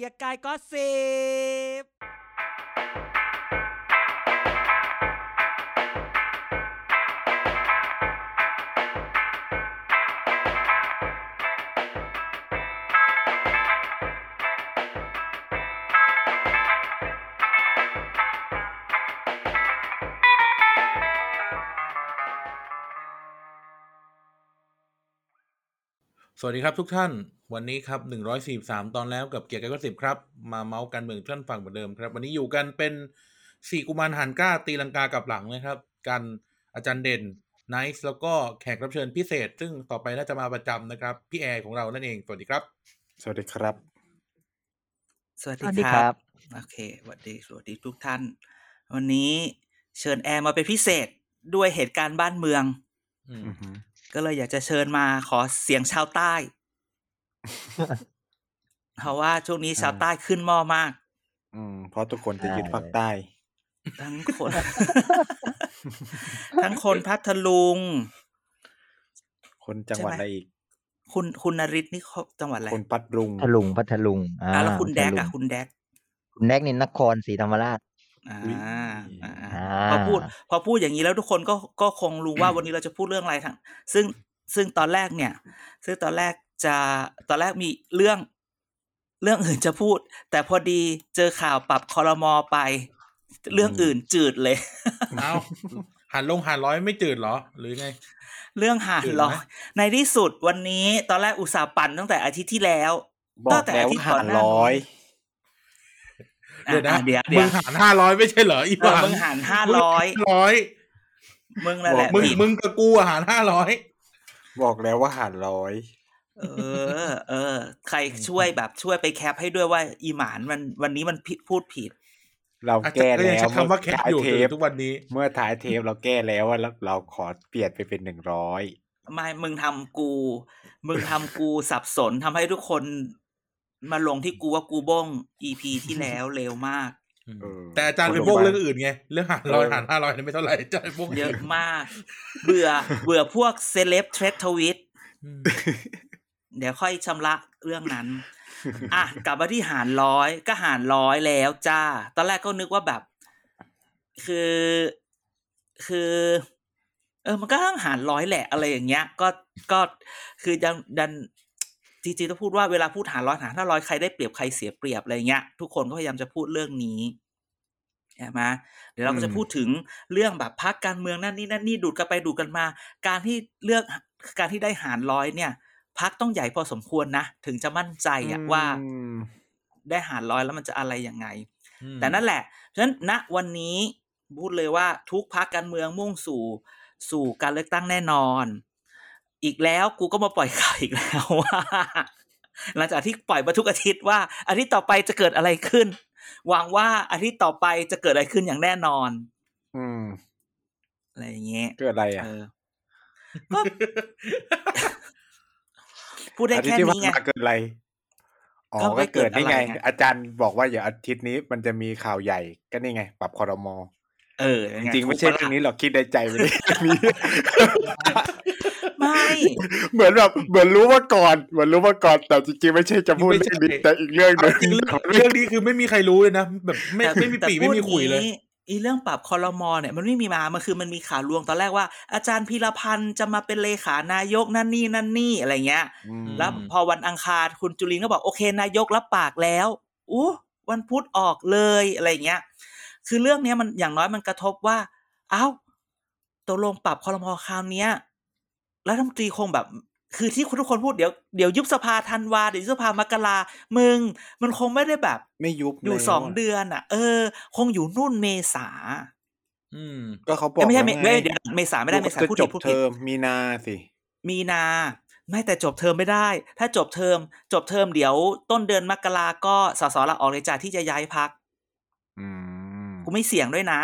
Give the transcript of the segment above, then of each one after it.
กียร์กายก็สิบสวัสดีครับทุกท่าน วันนี้ครับหนึ่งร้อยสี่สามตอนแล้วกับเกียร์กันก็สิบครับ มาเมาส์กันเมืองท่านฟังเหมือนเดิมครับ วันนี้อยู่กันเป็นสี่กุมารหันกล้าตีลังกากลับหลังนะครับ กันอาจารย์เด่นไนซ์แล้วก็แขกรับเชิญพิเศษ ซึ่งต่อไปน่าจะมาประจำนะครับ พี่แอร์ของเรานั่นเอง สวัสดีครับ สวัสดีครับ สวัสสวัสดีดีคครัรับบโอเคสวัสดีสวัสดีทุกท่าน วันนี้เชิญแอร์มาเป็นพิเศษด้วยเหตุการณ์บ้านเมืองอืมอือหือก็เลยอยากจะเชิญมาขอเสียงชาวใต้ เพราะว่าช่วงนี้ชาวใต้ขึ้นหม้อมาก อืม เพราะทุกคนจะยึดใช่ภาคใต้ ทั้งคน ทั้งคนพัทลุง คนจังหวัดใช่ไหมอะไรอีก คุณคุณนริศนี่เขาจังหวัดอะไร คนพัดรุง พัทลุง พัทลุง อ่าอ่าแล้วคุณแดกพัทลุอะงคุณแดก คุณแดกนี่นครศรีธรรมราชอ่าอุ๊ยอ่าอ่าพอพูด พอพูดอย่างนี้แล้วทุกคนก็ก็คงรู้ว่าวันนี้เราจะพูดเรื่องอะไรทั้งซึ่งซึ่งตอนแรกเนี่ย ซึ่งตอนแรก จะตอนแรกมีเรื่องเรื่องอื่นจะพูด แต่พอดีเจอข่าวปรับคอรมอไป เรื่องอื่นจืดเลย เอาหันลงหันร้อยไม่จืดเหรอ หรือไง เรื่องหาจืดไหมร้อยในที่สุดวันนี้ตอนแรกอุตส่าห์ปั่นตั้งแต่อาทิตย์ที่แล้วบอกตั้งแต่แล้วอาทิตย์หาก่อนรหน้าร้อยอะเดี๋ยวนะอะเดี๋ยวมึเดี๋ยวงหันห้าร้อยไม่ใช่เหรออีเอหอวังมึงหารห้าร้อยร้อยมึงนั่นแหละมึงผิดมึงกับกูอาหารห้าร้อยบอกแล้วว่าหารร้อย เออ เออ ใครช่วยแบบช่วยไปแคปให้ด้วยว่า อีหมานมันวันนี้มันผิดพูดผิด เราอาจจะแก้ก็ยังแล้วใช้คำว่าแคปถ่ายอยู่เทจปนทุกวันนี้ เมื่อถ่ายเทปเราแก้แล้วว่าเราเราขอเปลี่ยนไปเป็นหนึ่งร้อยไม่มึงทำกู มึงทำกูสับสนทำให้ทุกคนมาลงที่กูว่ากูบ้ง EP ที่แล้วเร็วมากเออแต่อาจารย์ไปโบกเรื่องอื่นไงเรื่องหันร้อยหันห้าร้อยนี่ไม่เท่าไหร่อาจารย์โบกเยอะมาก เบื่อ เบื่อพวกเซเลบเทรดทวิตอืม เดี๋ยวค่อยชำระเรื่องนั้น อะกลับมาที่หารร้อยก็หารร้อยแล้วจ้า ตอนแรกก็นึกว่าแบบ คือคือ เออ มันก็ต้องหารร้อยแหละอะไรอย่างเงี้ย ก็ก็คือดันดันจริงๆต้องพูดว่าเวลาพูดหารร้อยหารห้าร้อยใครได้เปรียบใครเสียเปรียบอะไรเงี้ยทุกคนก็พยายามจะพูดเรื่องนี้ใช่ไหมเดี๋ยวเราก็จะพูดถึงเรื่องแบบพักการเมืองนั่นนี่นั่นนี่ดูดกันไปดูดกันมา การที่เลือกการที่ได้หารร้อยเนี่ย พักต้องใหญ่พอสมควรนะ ถึงจะมั่นใจอะว่าอืมได้หารร้อยแล้วมันจะอะไรยังไงอืมแต่นั่นแหละ เพราะฉะนั้นณวันนี้พูดเลยว่าทุกพักการเมืองมุ่งสู่สู่การเลือกตั้งแน่นอน อีกแล้วกูก็มาปล่อยข่าวอีกแล้วว่าหลังจากที่ปล่อยมาทุกอาทิตย์ว่าอาทิตย์ต่อไปจะเกิดอะไรขึ้น หวังว่าอาทิตย์ต่อไปจะเกิดอะไรขึ้นอย่างแน่นอน อืมอะไรอย่างเงี้ยเกิดอะไรอะเออก็ พูดได้อาทิตแค่ย์ที่นี้ไงผ่านมาเกิดอะไรอ๋อก็ไม่ก็เกิดนี่ไงเกิดอะไรไง อาจารย์บอกว่าอย่าอาทิตย์นี้มันจะมีข่าวใหญ่ก็นี่ไง ปรับคอรมอเออจริงๆไม่ใช่เรื่องนี้หรอกคิดในใจไปเลยเรื่องนี้ไม่เหมือนแบบเหมือนรู้มาก่อนเหมือนรู้มาก่อนแต่จริงๆไม่ใช่จะพูดเรื่องนี้แต่อีกเรื่องหนึเอางจริงเรื่องเรื่องนี้คือไม่มีใครรู้เลยนะแบบไม่แต่ไม่มีแต่ปีไม่มีคุยเลยพูดงี้ อีเรื่องปรับคอรมอเนี่ยมันไม่มีมา มันคือมันมีข่าวลวงตอนแรกว่า อาจารย์พีรพันธ์จะมาเป็นเลขานายกนั่นนี่นั่นนี่อะไรเงี้ยอืมแล้วพอวันอังคารคุณจุลินก็บอกโอเคนายกรับปากแล้วอู้วันพุธออกเลยอะไรเงี้ย คือเรื่องเนี้ยมันอย่างน้อยมันกระทบว่า เอ้าตกลงปรับคอรมอคราวเนี้ยรัฐมนตรีคงแบบ คือที่ทุกคนพูดเดี๋ยวเดี๋ยวยุบสภาธันวาเดี๋ยวยุบสภามกรามึง มันคงไม่ได้แบบ ไม่ยุบอยู่แล้วสองเดือนอะ เออ คงอยู่นู่นเมษาอืม ก็เขาบอเอ้ยกไม่ใช่เมแล้วไงเดี๋ยวเมษาไม่ได้เมษาจะพูดจผิบดพูดเทผิดอมมีนาสิ มีนา ไม่แต่จบเทอมไม่ได้ ถ้าจบเทอม จบเทอมเดี๋ยวต้นเดือนมกราก็สสลาออกเลยจ่าที่จะย้ายพักอืมกูไม่เสี่ยงด้วยนะ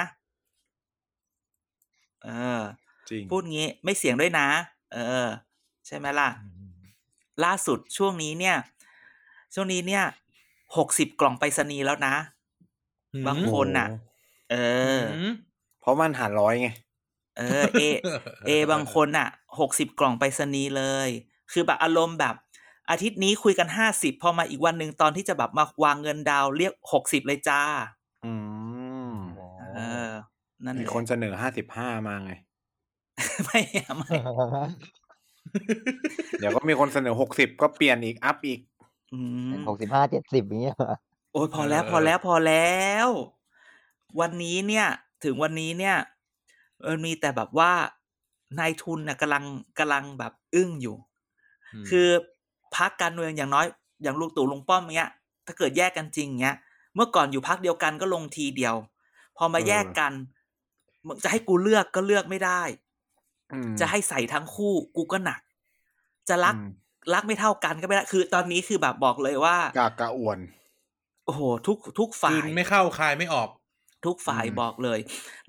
เออ จริง พูดงี้ไม่เสี่ยงด้วยนะ เออ ใช่ไหมล่ะ ล่าสุดช่วงนี้เนี่ย ช่วงนี้เนี่ยหกสิบกล่องไปรษณีย์แล้วนะ บางคนน่ะ เออมเพราะมันหารร้อยไง เออ เอ เอบางคนน่ะหกสิบกล่องไปรษณีย์เลย คือแบบอารมณ์แบบ อาทิตย์นี้คุยกันห้าสิบพอมาอีกวันหนึ่งตอนที่จะแบบมาวางเงินดาวน์เรียกหกสิบเลยจ้า อืมเออ นั่นแหมีละคนเสนอห้าสิบห้ามาไง ไม่อะไม่ เดี๋ยวก็มีคนเสนอหกสิบก็เปลี่ยนอีกอัพอีกอืมหกสิบห้าเจ็ดสิบอย่างเงี้ยโอ้ยพอแล้วเออพอแล้วพอแล้ว วันนี้เนี่ย ถึงวันนี้เนี่ยมันมีแต่แบบว่านายทุนน่ะกำลังกำลังแบบอึ้งอยู่มคือพักการเมืองอย่างน้อย อย่างลุงตู่ลุงป้อมเงี้ย ถ้าเกิดแยกกันจริงเงี้ย เมื่อก่อนอยู่พักเดียวกันก็ลงทีเดียว พอมาเออแยกกันมึงจะให้กูเลือกก็เลือกไม่ได้อืม จะให้ใส่ทั้งคู่กูก็หนัก จะรักอืมรักไม่เท่ากันก็ไม่ได้คือ ตอนนี้คือแบบบอกเลยว่ากากระอ่วน โอ้โหทุกทุกฝ่ากิยนไม่เข้าคายไม่ออก ทุกฝ่ายอืมบอกเลย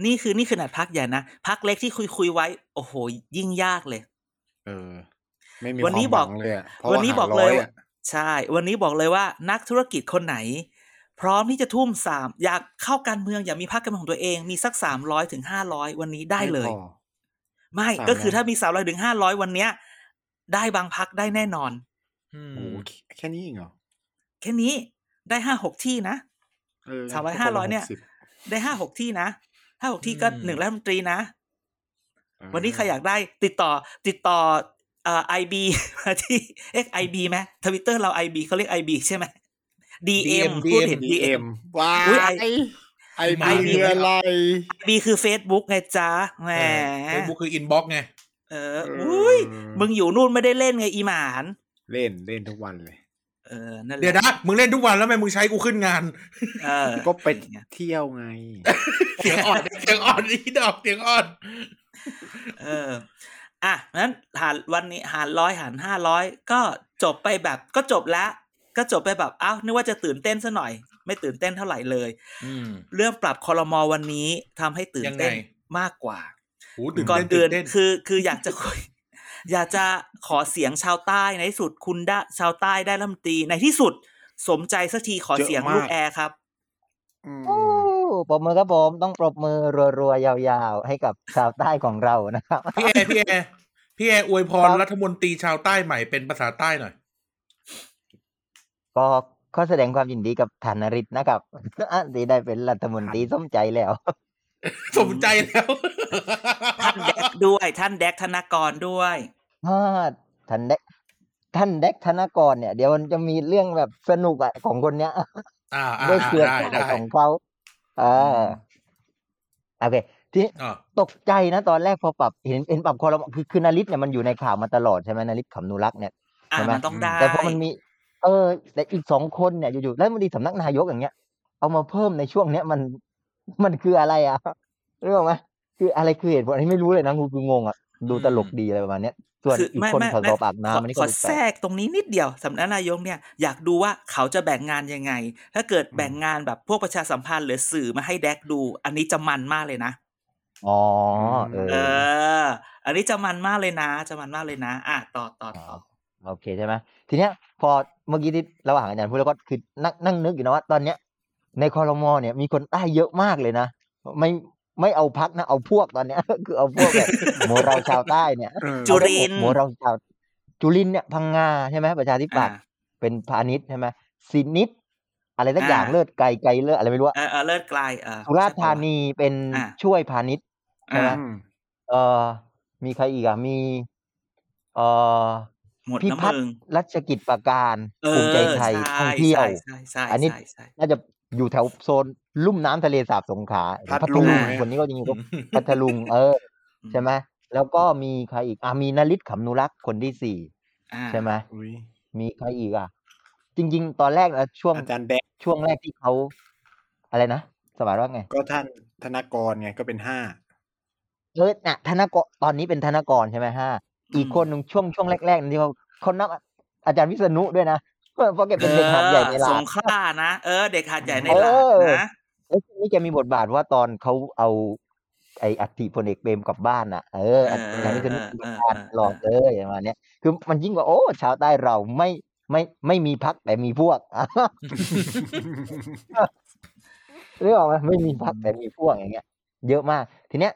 นี่คือนี่ขนาดพักใหญ่นะพักเล็กที่คุยคุยไว้ โอ้โห ยิ่งยากเลย เออ ไม่มีวันนี้ความบอกหวังเลยอะเพราะวันนี้หาบอกเลยร้ว่าใช่ วันนี้บอกเลยว่า นักธุรกิจคนไหน พร้อมที่จะทุ่มสามอยากเข้าการเมืองอยากมีพรรคการเมืองของตัวเองมีสักสามร้อยถึงห้าร้อยวันนี้ได้เลยม่พอ ไม่300ก็คือถ้ามีสามร้อยถึงห้าร้อยวันเนี้ย ได้บางพรรคได้แน่นอนอืมโอ้โหแค่แค่นี้เองเหรอ แค่นี้ได้ห้าหกที่นะเออสามร้อยก็ห้าคนร้อละยเนี่ย60ได้ห้าหกที่นะห้าหกที่ก็หนึ่งรัฐมนตรีนะเออวันนี้ใครอยากได้ติดต่อติดต่อเอ่อไอบีมาที่เอ็กไอบีไหมทวิตเตอร์เราไอบีเขาเรียกไอบีใช่ไหมดีเอ็ม DM พูดเห็น DM DM ว้าอุ๊ยยไอ ไอไอบีบีคืออะไรบีคือ Facebook ไงจ๊ะแหมเฟซบุ๊กคืออินบ็อกไงเอออุ้ยมึงอยู่นู่นไม่ได้เล่นไงอีหมานเล่นเล่นทุกวันเลยเออนั่นแหเดี๋ยวละนะมึงเล่นทุกวันแล้วทำไมมึงใช้กูขึ้นงานเออก็ไปเที่ยวไงเสียงอ่อนเสียงอ่อนนี่ดอกเสียงอ่อนเอออะนั้นหารวันนี้หารร้อยหารห้าร้อยก็จบไปแบบก็จบแล้ว ก็จบไปแบบอ้าวนึกว่าจะตื่นเต้นซะหน่อย ไม่ตื่นเต้นเท่าไหร่เลยอืมเรื่องปรับคอรมอวันนี้ทำให้ตื่นเต้นยังไงมากกว่าโหตื่นก่อนเต้นตื่อื่นนเต้นคือคืออยากจะคุยอยากจะขอเสียงชาวใต้ในที่สุดคุณได้ชาวใต้ได้รัฐมนตรีในที่สุด สมใจสักทีขอเยอะเสียงมากลูกแอร์ครับอืมโอ้ปรบมือครับผมต้องปรบมือรัวๆยาวๆ ให้กับชาวใต้ของเรานะครับ พี่แอร์พี่แอร์พี่แอร์อวยพรครับรัฐมนตรีชาวใต้ใหม่เป็นภาษาใต้หน่อย ก็ ขอแสดงความยินดีกับธนริศนะครับที่ได้เป็นรัฐมนตรีสมใจแล้ว สมใจแล้ว ท่านแดกด้วย ท่านแดกธนากรด้วยถ้าท่านเด็กท่านเด็กธนากรเนี่ย เดี๋ยวมันจะมีเรื่องแบบสนุกอะของคนเนี้ยอ่าอ่าด้วยเครือได้ข่ายได้ของเขาเออโอเคทีนี้อ่าตกใจนะตอนแรกพอปรับเห็นเห็นปรับคอรมอคือคือนาริศเนี่ยมันอยู่ในข่าวมาตลอดใช่ไหมนาริศขำนุรักษ์เนี่ยอะใช่ไหมมันต้องได้แต่พอมันมี เออ แต่อีกสองคนเนี่ยอยู่ๆแล้วมันดีสำนักนายกอย่างเงี้ย เอามาเพิ่มในช่วงเนี้ยมันมันคืออะไรอะรู้ไหมคืออะไรคือเหตุผลอันนี้ไม่รู้เลยนะกูคืองงอะดูตลกดีอะไรประมาณเนี้ยส่วนคืออีกไม่คนไม่ขอไม่สอบปากขอน้ำอันนี้ขก็อดูแทรกตรงนี้นิดเดียวสำนักนายกเนี่ยอยากดูว่าเขาจะแบ่งงานยังไง ถ้าเกิดแบ่งงานแบบพวกประชาสัมพันธ์หรือสื่อมาให้แดกดู อันนี้จะมันมากเลยนะอ๋อเอเออออันนี้จะมันมากเลยนะ จะมันมากเลยนะ อะต่อต่อต่อ โอเคใช่ไหมทีเนี้ยพอเมื่อกี้ที่ระหว่างอาจารย์พูดแล้วก็คือนั่งนั่งนึกอยู่นะว่าตอนเนี้ยในคอรมอเนี่ยมีคนใต้เยอะมากเลยนะไม่ไม่เอาพักนะเอาพวกตอนเนี้ย คือเอาพวกแบบโมเราชาวใต้เนี่ยเออจุรินทร์โมเราชาวจุรินทร์เนี่ยพังงาใช่ไหมประชาธิปัตย์อ่าเป็นพาณิชย์ใช่ไหมสินิดอะไรสักอย่างอ่าเลิศไกลไกลเลิศอะไรไม่รู้อะเออเออเลิศไกลเออสุราษฎร์ธานีเป็นอ่าช่วยพาณิชย์ใช่ไหมอ่าอืมเออมีใครอีกอะมี เออ หมดพิน้ำพัฒมึน์งรัชกิจประการเอภูมิใจอไทยใช่ท่องเที่ยว ใช่ใช่อันนี้ใช่ใช่ น่าจะอยู่แถวโซนลุ่มน้ำทะเลสาบสงขลาพัทพัทลุลุงงไหมคนนี้ก็จริงๆก็พัทลุง เออ ใช่ไหมแล้วก็มีใครอีกอะมีนลิศขำนุรักษ์คนที่สี่อ่า ใช่ไหมอุ้ยมีใครอีกอะ จริง ๆ ตอนแรกนะช่วงอาจารย์แดกช่วงแรกที่เขาอะไรนะสมานว่าไง ก็ท่านธนากรไงก็เป็นห้า เออน่ะธนากรตอนนี้เป็นธนากรใช่ไหมฮะ อีกคนหนึ่งช่วงช่วงแรกๆนั่นที่เขาเขานับอาจารย์วิษณุด้วยนะเพราะแกเป็นเด็กหาดใหญ่ในเออลาสวงขลานะเออเด็กหาดใหญ่ในเอลาอดนะแล้วทีนี้แกมีบทบาทว่าตอนเขาเอาไออัฐิพลเอกเปรมกลับบ้านอะเอออาจารย์วิษณุกลับบ้านหลอดเลยประมาณเนี้ยคือมันยิ่งกว่าโอ้ชาวใต้เราไม่ไม่ไม่มีพักแต่มีพวกเรื่องออกไหมไม่มีพักแต่มีพวกอย่างเงี้ย เยอะมาก ทีเนี้ย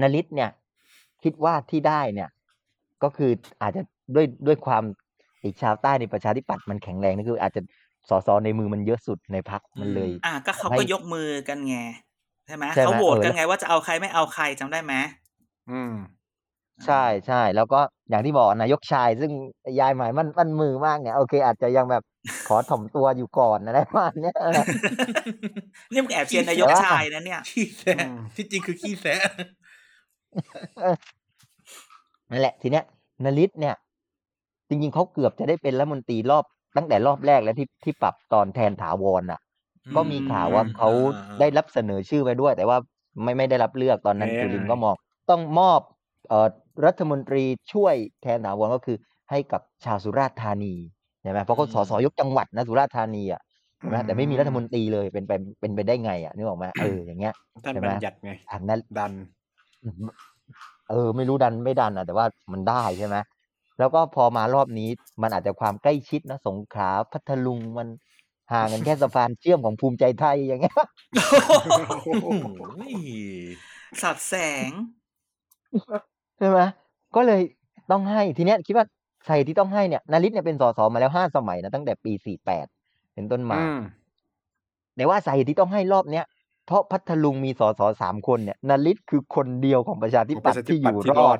นลิศเนี่ย คิดว่าที่ได้เนี่ย ก็คืออาจจะด้วยด้วยความไอ้ชาวใต้ในประชาธิปัตย์มันแข็งแรงนี่คือ อาจจะสสในมือมันเยอะสุดในพักมันเลย อะก็เขาให้ก็ยกมือกันไงใช่ไหมใช่ไหมเขาโหวตเออกันไงว่าจะเอาใครไม่เอาใครจำได้ไหมอืม ใช่ใช่แล้วก็อย่างที่บอกนายกชาย ซึ่งยายหมายมันมันมือมากเนี่ยโอเค อาจจะยังแบบขอถ่อมตัวอยู่ก่อนอะไรประมาณเนี้ยนะนี่มึงแอบเชียร์นายกชายนะเนี่ยขี้แซะอืมที่จริงคือขี้แซะ นั่นแหละ ทีเนี้ยนลิศเนี่ย จริงๆเขาเกือบจะได้เป็นรัฐมนตรีรอบตั้งแต่รอบแรกแล้วที่ที่ปรับตอนแทนถาวรอะ ก็มีข่าวว่าเขาอ่าได้รับเสนอชื่อไปด้วย แต่ว่าไม่ไม่ได้รับเลือกตอนนั้นแหมจุลินก็มอง ต้องมอบเอ่อรัฐมนตรีช่วยแทนถาวรก็คือ ให้กับชาวสุราษฎร์ธานีใช่ไหมเพราะเขาสสยกจังหวัดนะสุราษฎร์ธานีอะใช่ไหมแต่ไม่มีรัฐมนตรีเลยเป็นไปเป็นไปได้ไงอะนึกออกไหมเอออย่างเงี้ยท่านใช่ไหมบัญญัติไงอันนั้นดัน เออ ไม่รู้ดันไม่ดันอะแต่ว่ามันได้ใช่ไหมแล้วก็พอมารอบนี้มันอาจจะความใกล้ชิดนะสงขลาพัทลุงมันห่างกันแค่สะพานเชื่อมของภูมิใจไทยอย่างเงี้ยโอ้โหสับแสงใช่ไหมก็เลยต้องให้ทีเนี้ยคิดว่าใครที่ต้องให้เนี่ยนาริศเนี่ยเป็นสสมาแล้วห้าสมัยนะตั้งแต่ปีสี่แปดเป็นต้นมาอืมแต่ว่าสาเหตุที่ต้องให้รอบเนี้ย เพราะพัทลุงมีสสสามคนเนี่ยนาริศคือคนเดียวของประชาธิปัตย์ที่อยู่รอด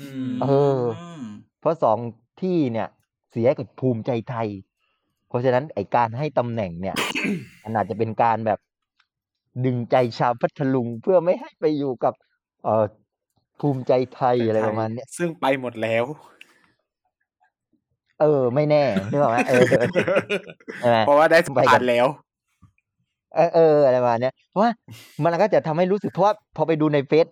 อืมเออ เพราะสองที่เนี่ย เสียกับภูมิใจไทย เพราะฉะนั้นไอการให้ตำแหน่งเนี่ยมันอาจจะเป็นการแบบดึงใจชาวพัทลุงเพื่อไม่ให้ไปอยู่กับ เอ่อภูมิใจไทยอะไรประมาณเนี้ยซึ่งไปหมดแล้ว เออ ไม่แน่นึกออกไหมเออใช่ไหมเพราะว่าได้สมไปบักัตินแล้ว เออเอออะไรประมาณเนี้ยเพราะว่ามันก็จะทำให้รู้สึกเพราะว่าพอไปดูในเฟซ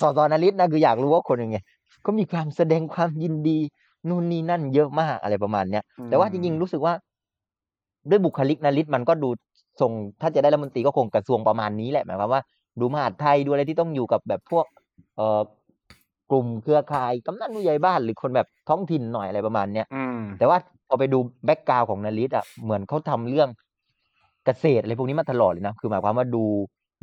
สสนาริศนะคืออยากรู้ว่าคนยังไงก็มีความแสดงความยินดีนู่นนี่นั่นเยอะมากอะไรประมาณเนี้ยแต่ว่าจริงๆรู้สึกว่า ด้วยบุคลิกนาริศมันก็ดูทรงถ้าจะได้รัฐมนตรีก็คงกระทรวงประมาณนี้แหละหมายความว่า ดูมหาดไทยดูอะไรที่ต้องอยู่กับแบบพวก เอ่อกลุ่มเครือข่ายกำนันผู้ใหญ่บ้านหรือคนแบบท้องถิ่นหน่อยอะไรประมาณเนี้ยอืมแต่ว่าพอไปดูแบ็กกราวของนาริศอะเหมือนเขาทำเรื่อง เกษตรอะไรพวกนี้มาตลอดเลยนะคือหมายความว่าดู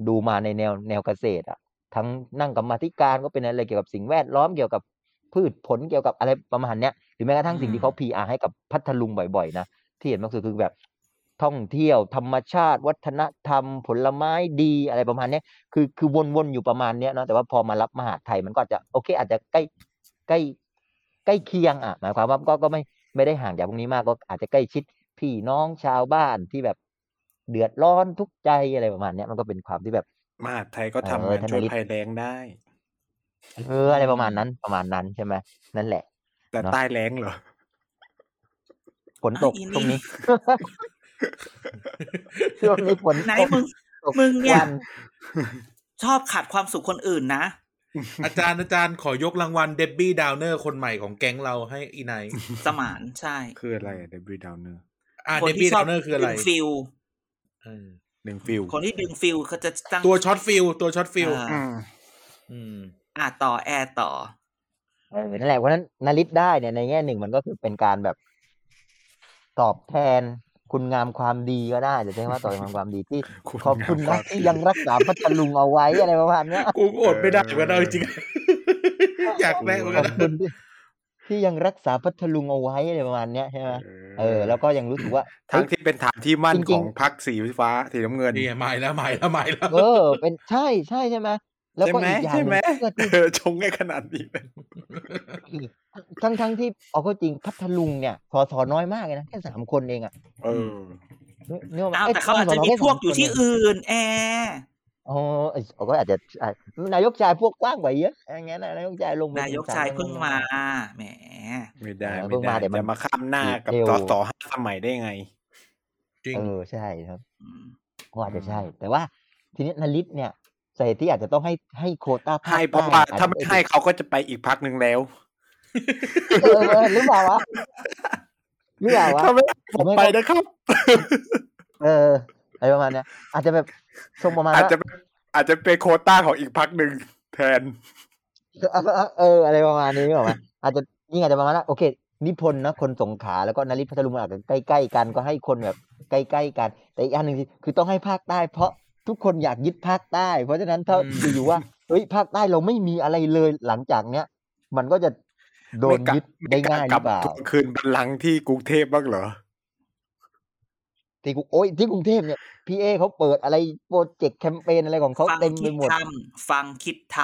ดูมาในแนวแนวเกษตรอะทั้งนั่งกรรมาธิการก็เป็นอะไรเกี่ยวกับสิ่งแวดล้อมเกี่ยวกับพืชผลเกี่ยวกับอะไรประมาณเนี้ยหรือแม้กระทั่งสิ่งที่เขาพีอาให้กับพัทลุงบ่อยๆนะที่เห็นมากสุดคือแบบท่องเที่ยว ธรรมชาติ วัฒนธรรม ผลไม้ดีอะไรประมาณเนี้ยคือคือวนๆอยู่ประมาณเนี้ยเนาะแต่ว่าพอมารับมหาดไทยมันก็อาจจะโอเค อาจจะใกล้ใกล้ใกล้เคียงอะหมายความว่าก็ก็ไม่ไม่ได้ห่างจากพวกนี้มากก็อาจจะใกล้ชิดพี่น้องชาวบ้านที่แบบ เดือดร้อนทุกข์ใจอะไรประมาณเนี้ยมันก็เป็นความที่แบบมหาดไทยก็เออทำงานธนช่วยฤทธิ์ภัยแรงได้เอออะไรประมาณนั้นประมาณนั้นใช่ไหมนั่นแหละ แต่เนอะใต้แรงเหรอฝนตกอะอีนี่ช่วงนี้ช่วงนี้ฝนไหนตกมึงตกมึงเนี่ยวันชอบขัดความสุขคนอื่นนะ อาจารย์อาจารย์ขอยกรางวัล Debbie Downer คนใหม่ของแก๊งเราให้อีไนท์สมานใช่ คืออะไร Debbie Downer อ่าคนที่ชอบ Debbie Downer คืออะไรดึง feelเออดึง feel คนที่ดึง feel เขาจะตั้งตัวช็อต feel ตัวช็อต feel อ่าอืมอืม อะต่อแอร์ต่อเออนั่นแหละเพราะฉะนั้นนาริตได้เนี่ยในแง่หนึ่งมันก็คือเป็นการแบบ ตอบแทนคุณงามความดีก็ได้จะใช้คำว่าตอบแทนความดีที่คุณขอบคุณงามควานะมที่ดียังรักษาพัทลุงเอาไว้อะไรประมาณเนี้ยกูอดไม่ได้เหมือนกันเอาจริงๆอยากได้เหมือนขกัอนบคุณ ที่ที่ยังรักษาพัทลุงเอาไว้อะไรประมาณเนี้ยใช่ไหมเออ แล้วก็ยังรู้สึกว่าทั้งเฮ้ยที่เป็นฐานที่มั่นจริงๆของพรรคสีฟ้าสีน้ำเงินนี่ใหม่แล้วใหม่แล้วใหม่แล้วเออ เป็นใช่ใช่ใช่ไหมแล้วก็ใช่ไหมอีกอย่างใช่หไหมนึ่งเพื่อที่เออชงให้ขนาดนี้เลยทั้งทั้งที่เอาเข้าจริงพัทลุงเนี่ยสอสอน้อยมากเลยนะแค่สามคนเองอะเออนึกนึกออกไหมอ้าวอ้ยแต่เขาอาจจะมีสสแค่พวกสามอยู่คนที่เงอื่นแอร์ อ๋อเอ้ยก็อาจจะอะนายกชายพวกกว้างกว่าเยอะอย่างเงี้ยนะนายกชายลงไปนายกถึงชายสามเพิ่งมาแหมไม่ได้เออไม่เพิ่งได้มาแต่มันจะมาข้ามหน้ากับเร็วต่อต่อห้าสมัยได้ไงจริงเออใช่ครับอืมก็อาจจะใช่ แต่ว่า ทีนี้นลิศเนี่ยสาเหตุที่อาจจะต้องให้ให้โควต้าภาคให้เพราะใต้ว่าอาจถ้าจะไม่ให้เขาก็จะไปอีกพักหนึ่งแล้วเออเออหรือเปล่าวะหรือเปล่าวะถ้าไม่ให้ผมไม่ไปก็นะครับ เอออะไรประมาณเนี้ยอาจจะแบบ ทรงประมาณอาจว่าจะอาจจะเป็นโควต้าของอีกพักหนึ่งแทน เออเออเอออะไรประมาณนี้นึกออกไหมอาจจะยิ่งอาจจะประมาณว่าโอเคนิพนธ์นะคนสงขลาแล้วก็นริศพัทลุงอาจจะใกล้ๆกันก็ให้คนแบบใกล้ๆกัน แต่อีกอันหนึ่งคือต้องให้ภาคใต้ เพราะทุกคนอยากยึดภาคใต้ เพราะฉะนั้นถ้าอืมอยู่ๆว่าเฮ้ยภาคใต้เราไม่มีอะไรเลยหลังจากเนี้ยมันก็จะโดนยึดได้ง่ายหรือเปล่ากลับคืนบัลลังก์ที่กรุงเทพบ้างเหรอ ที่กรุงโอ้ยที่กรุงเทพเนี่ยพี่เอเขาเปิดอะไรโปรเจกต์แคมเปญอะไรของเขาฟังเต็มไปคิดหมดทำฟังคิดท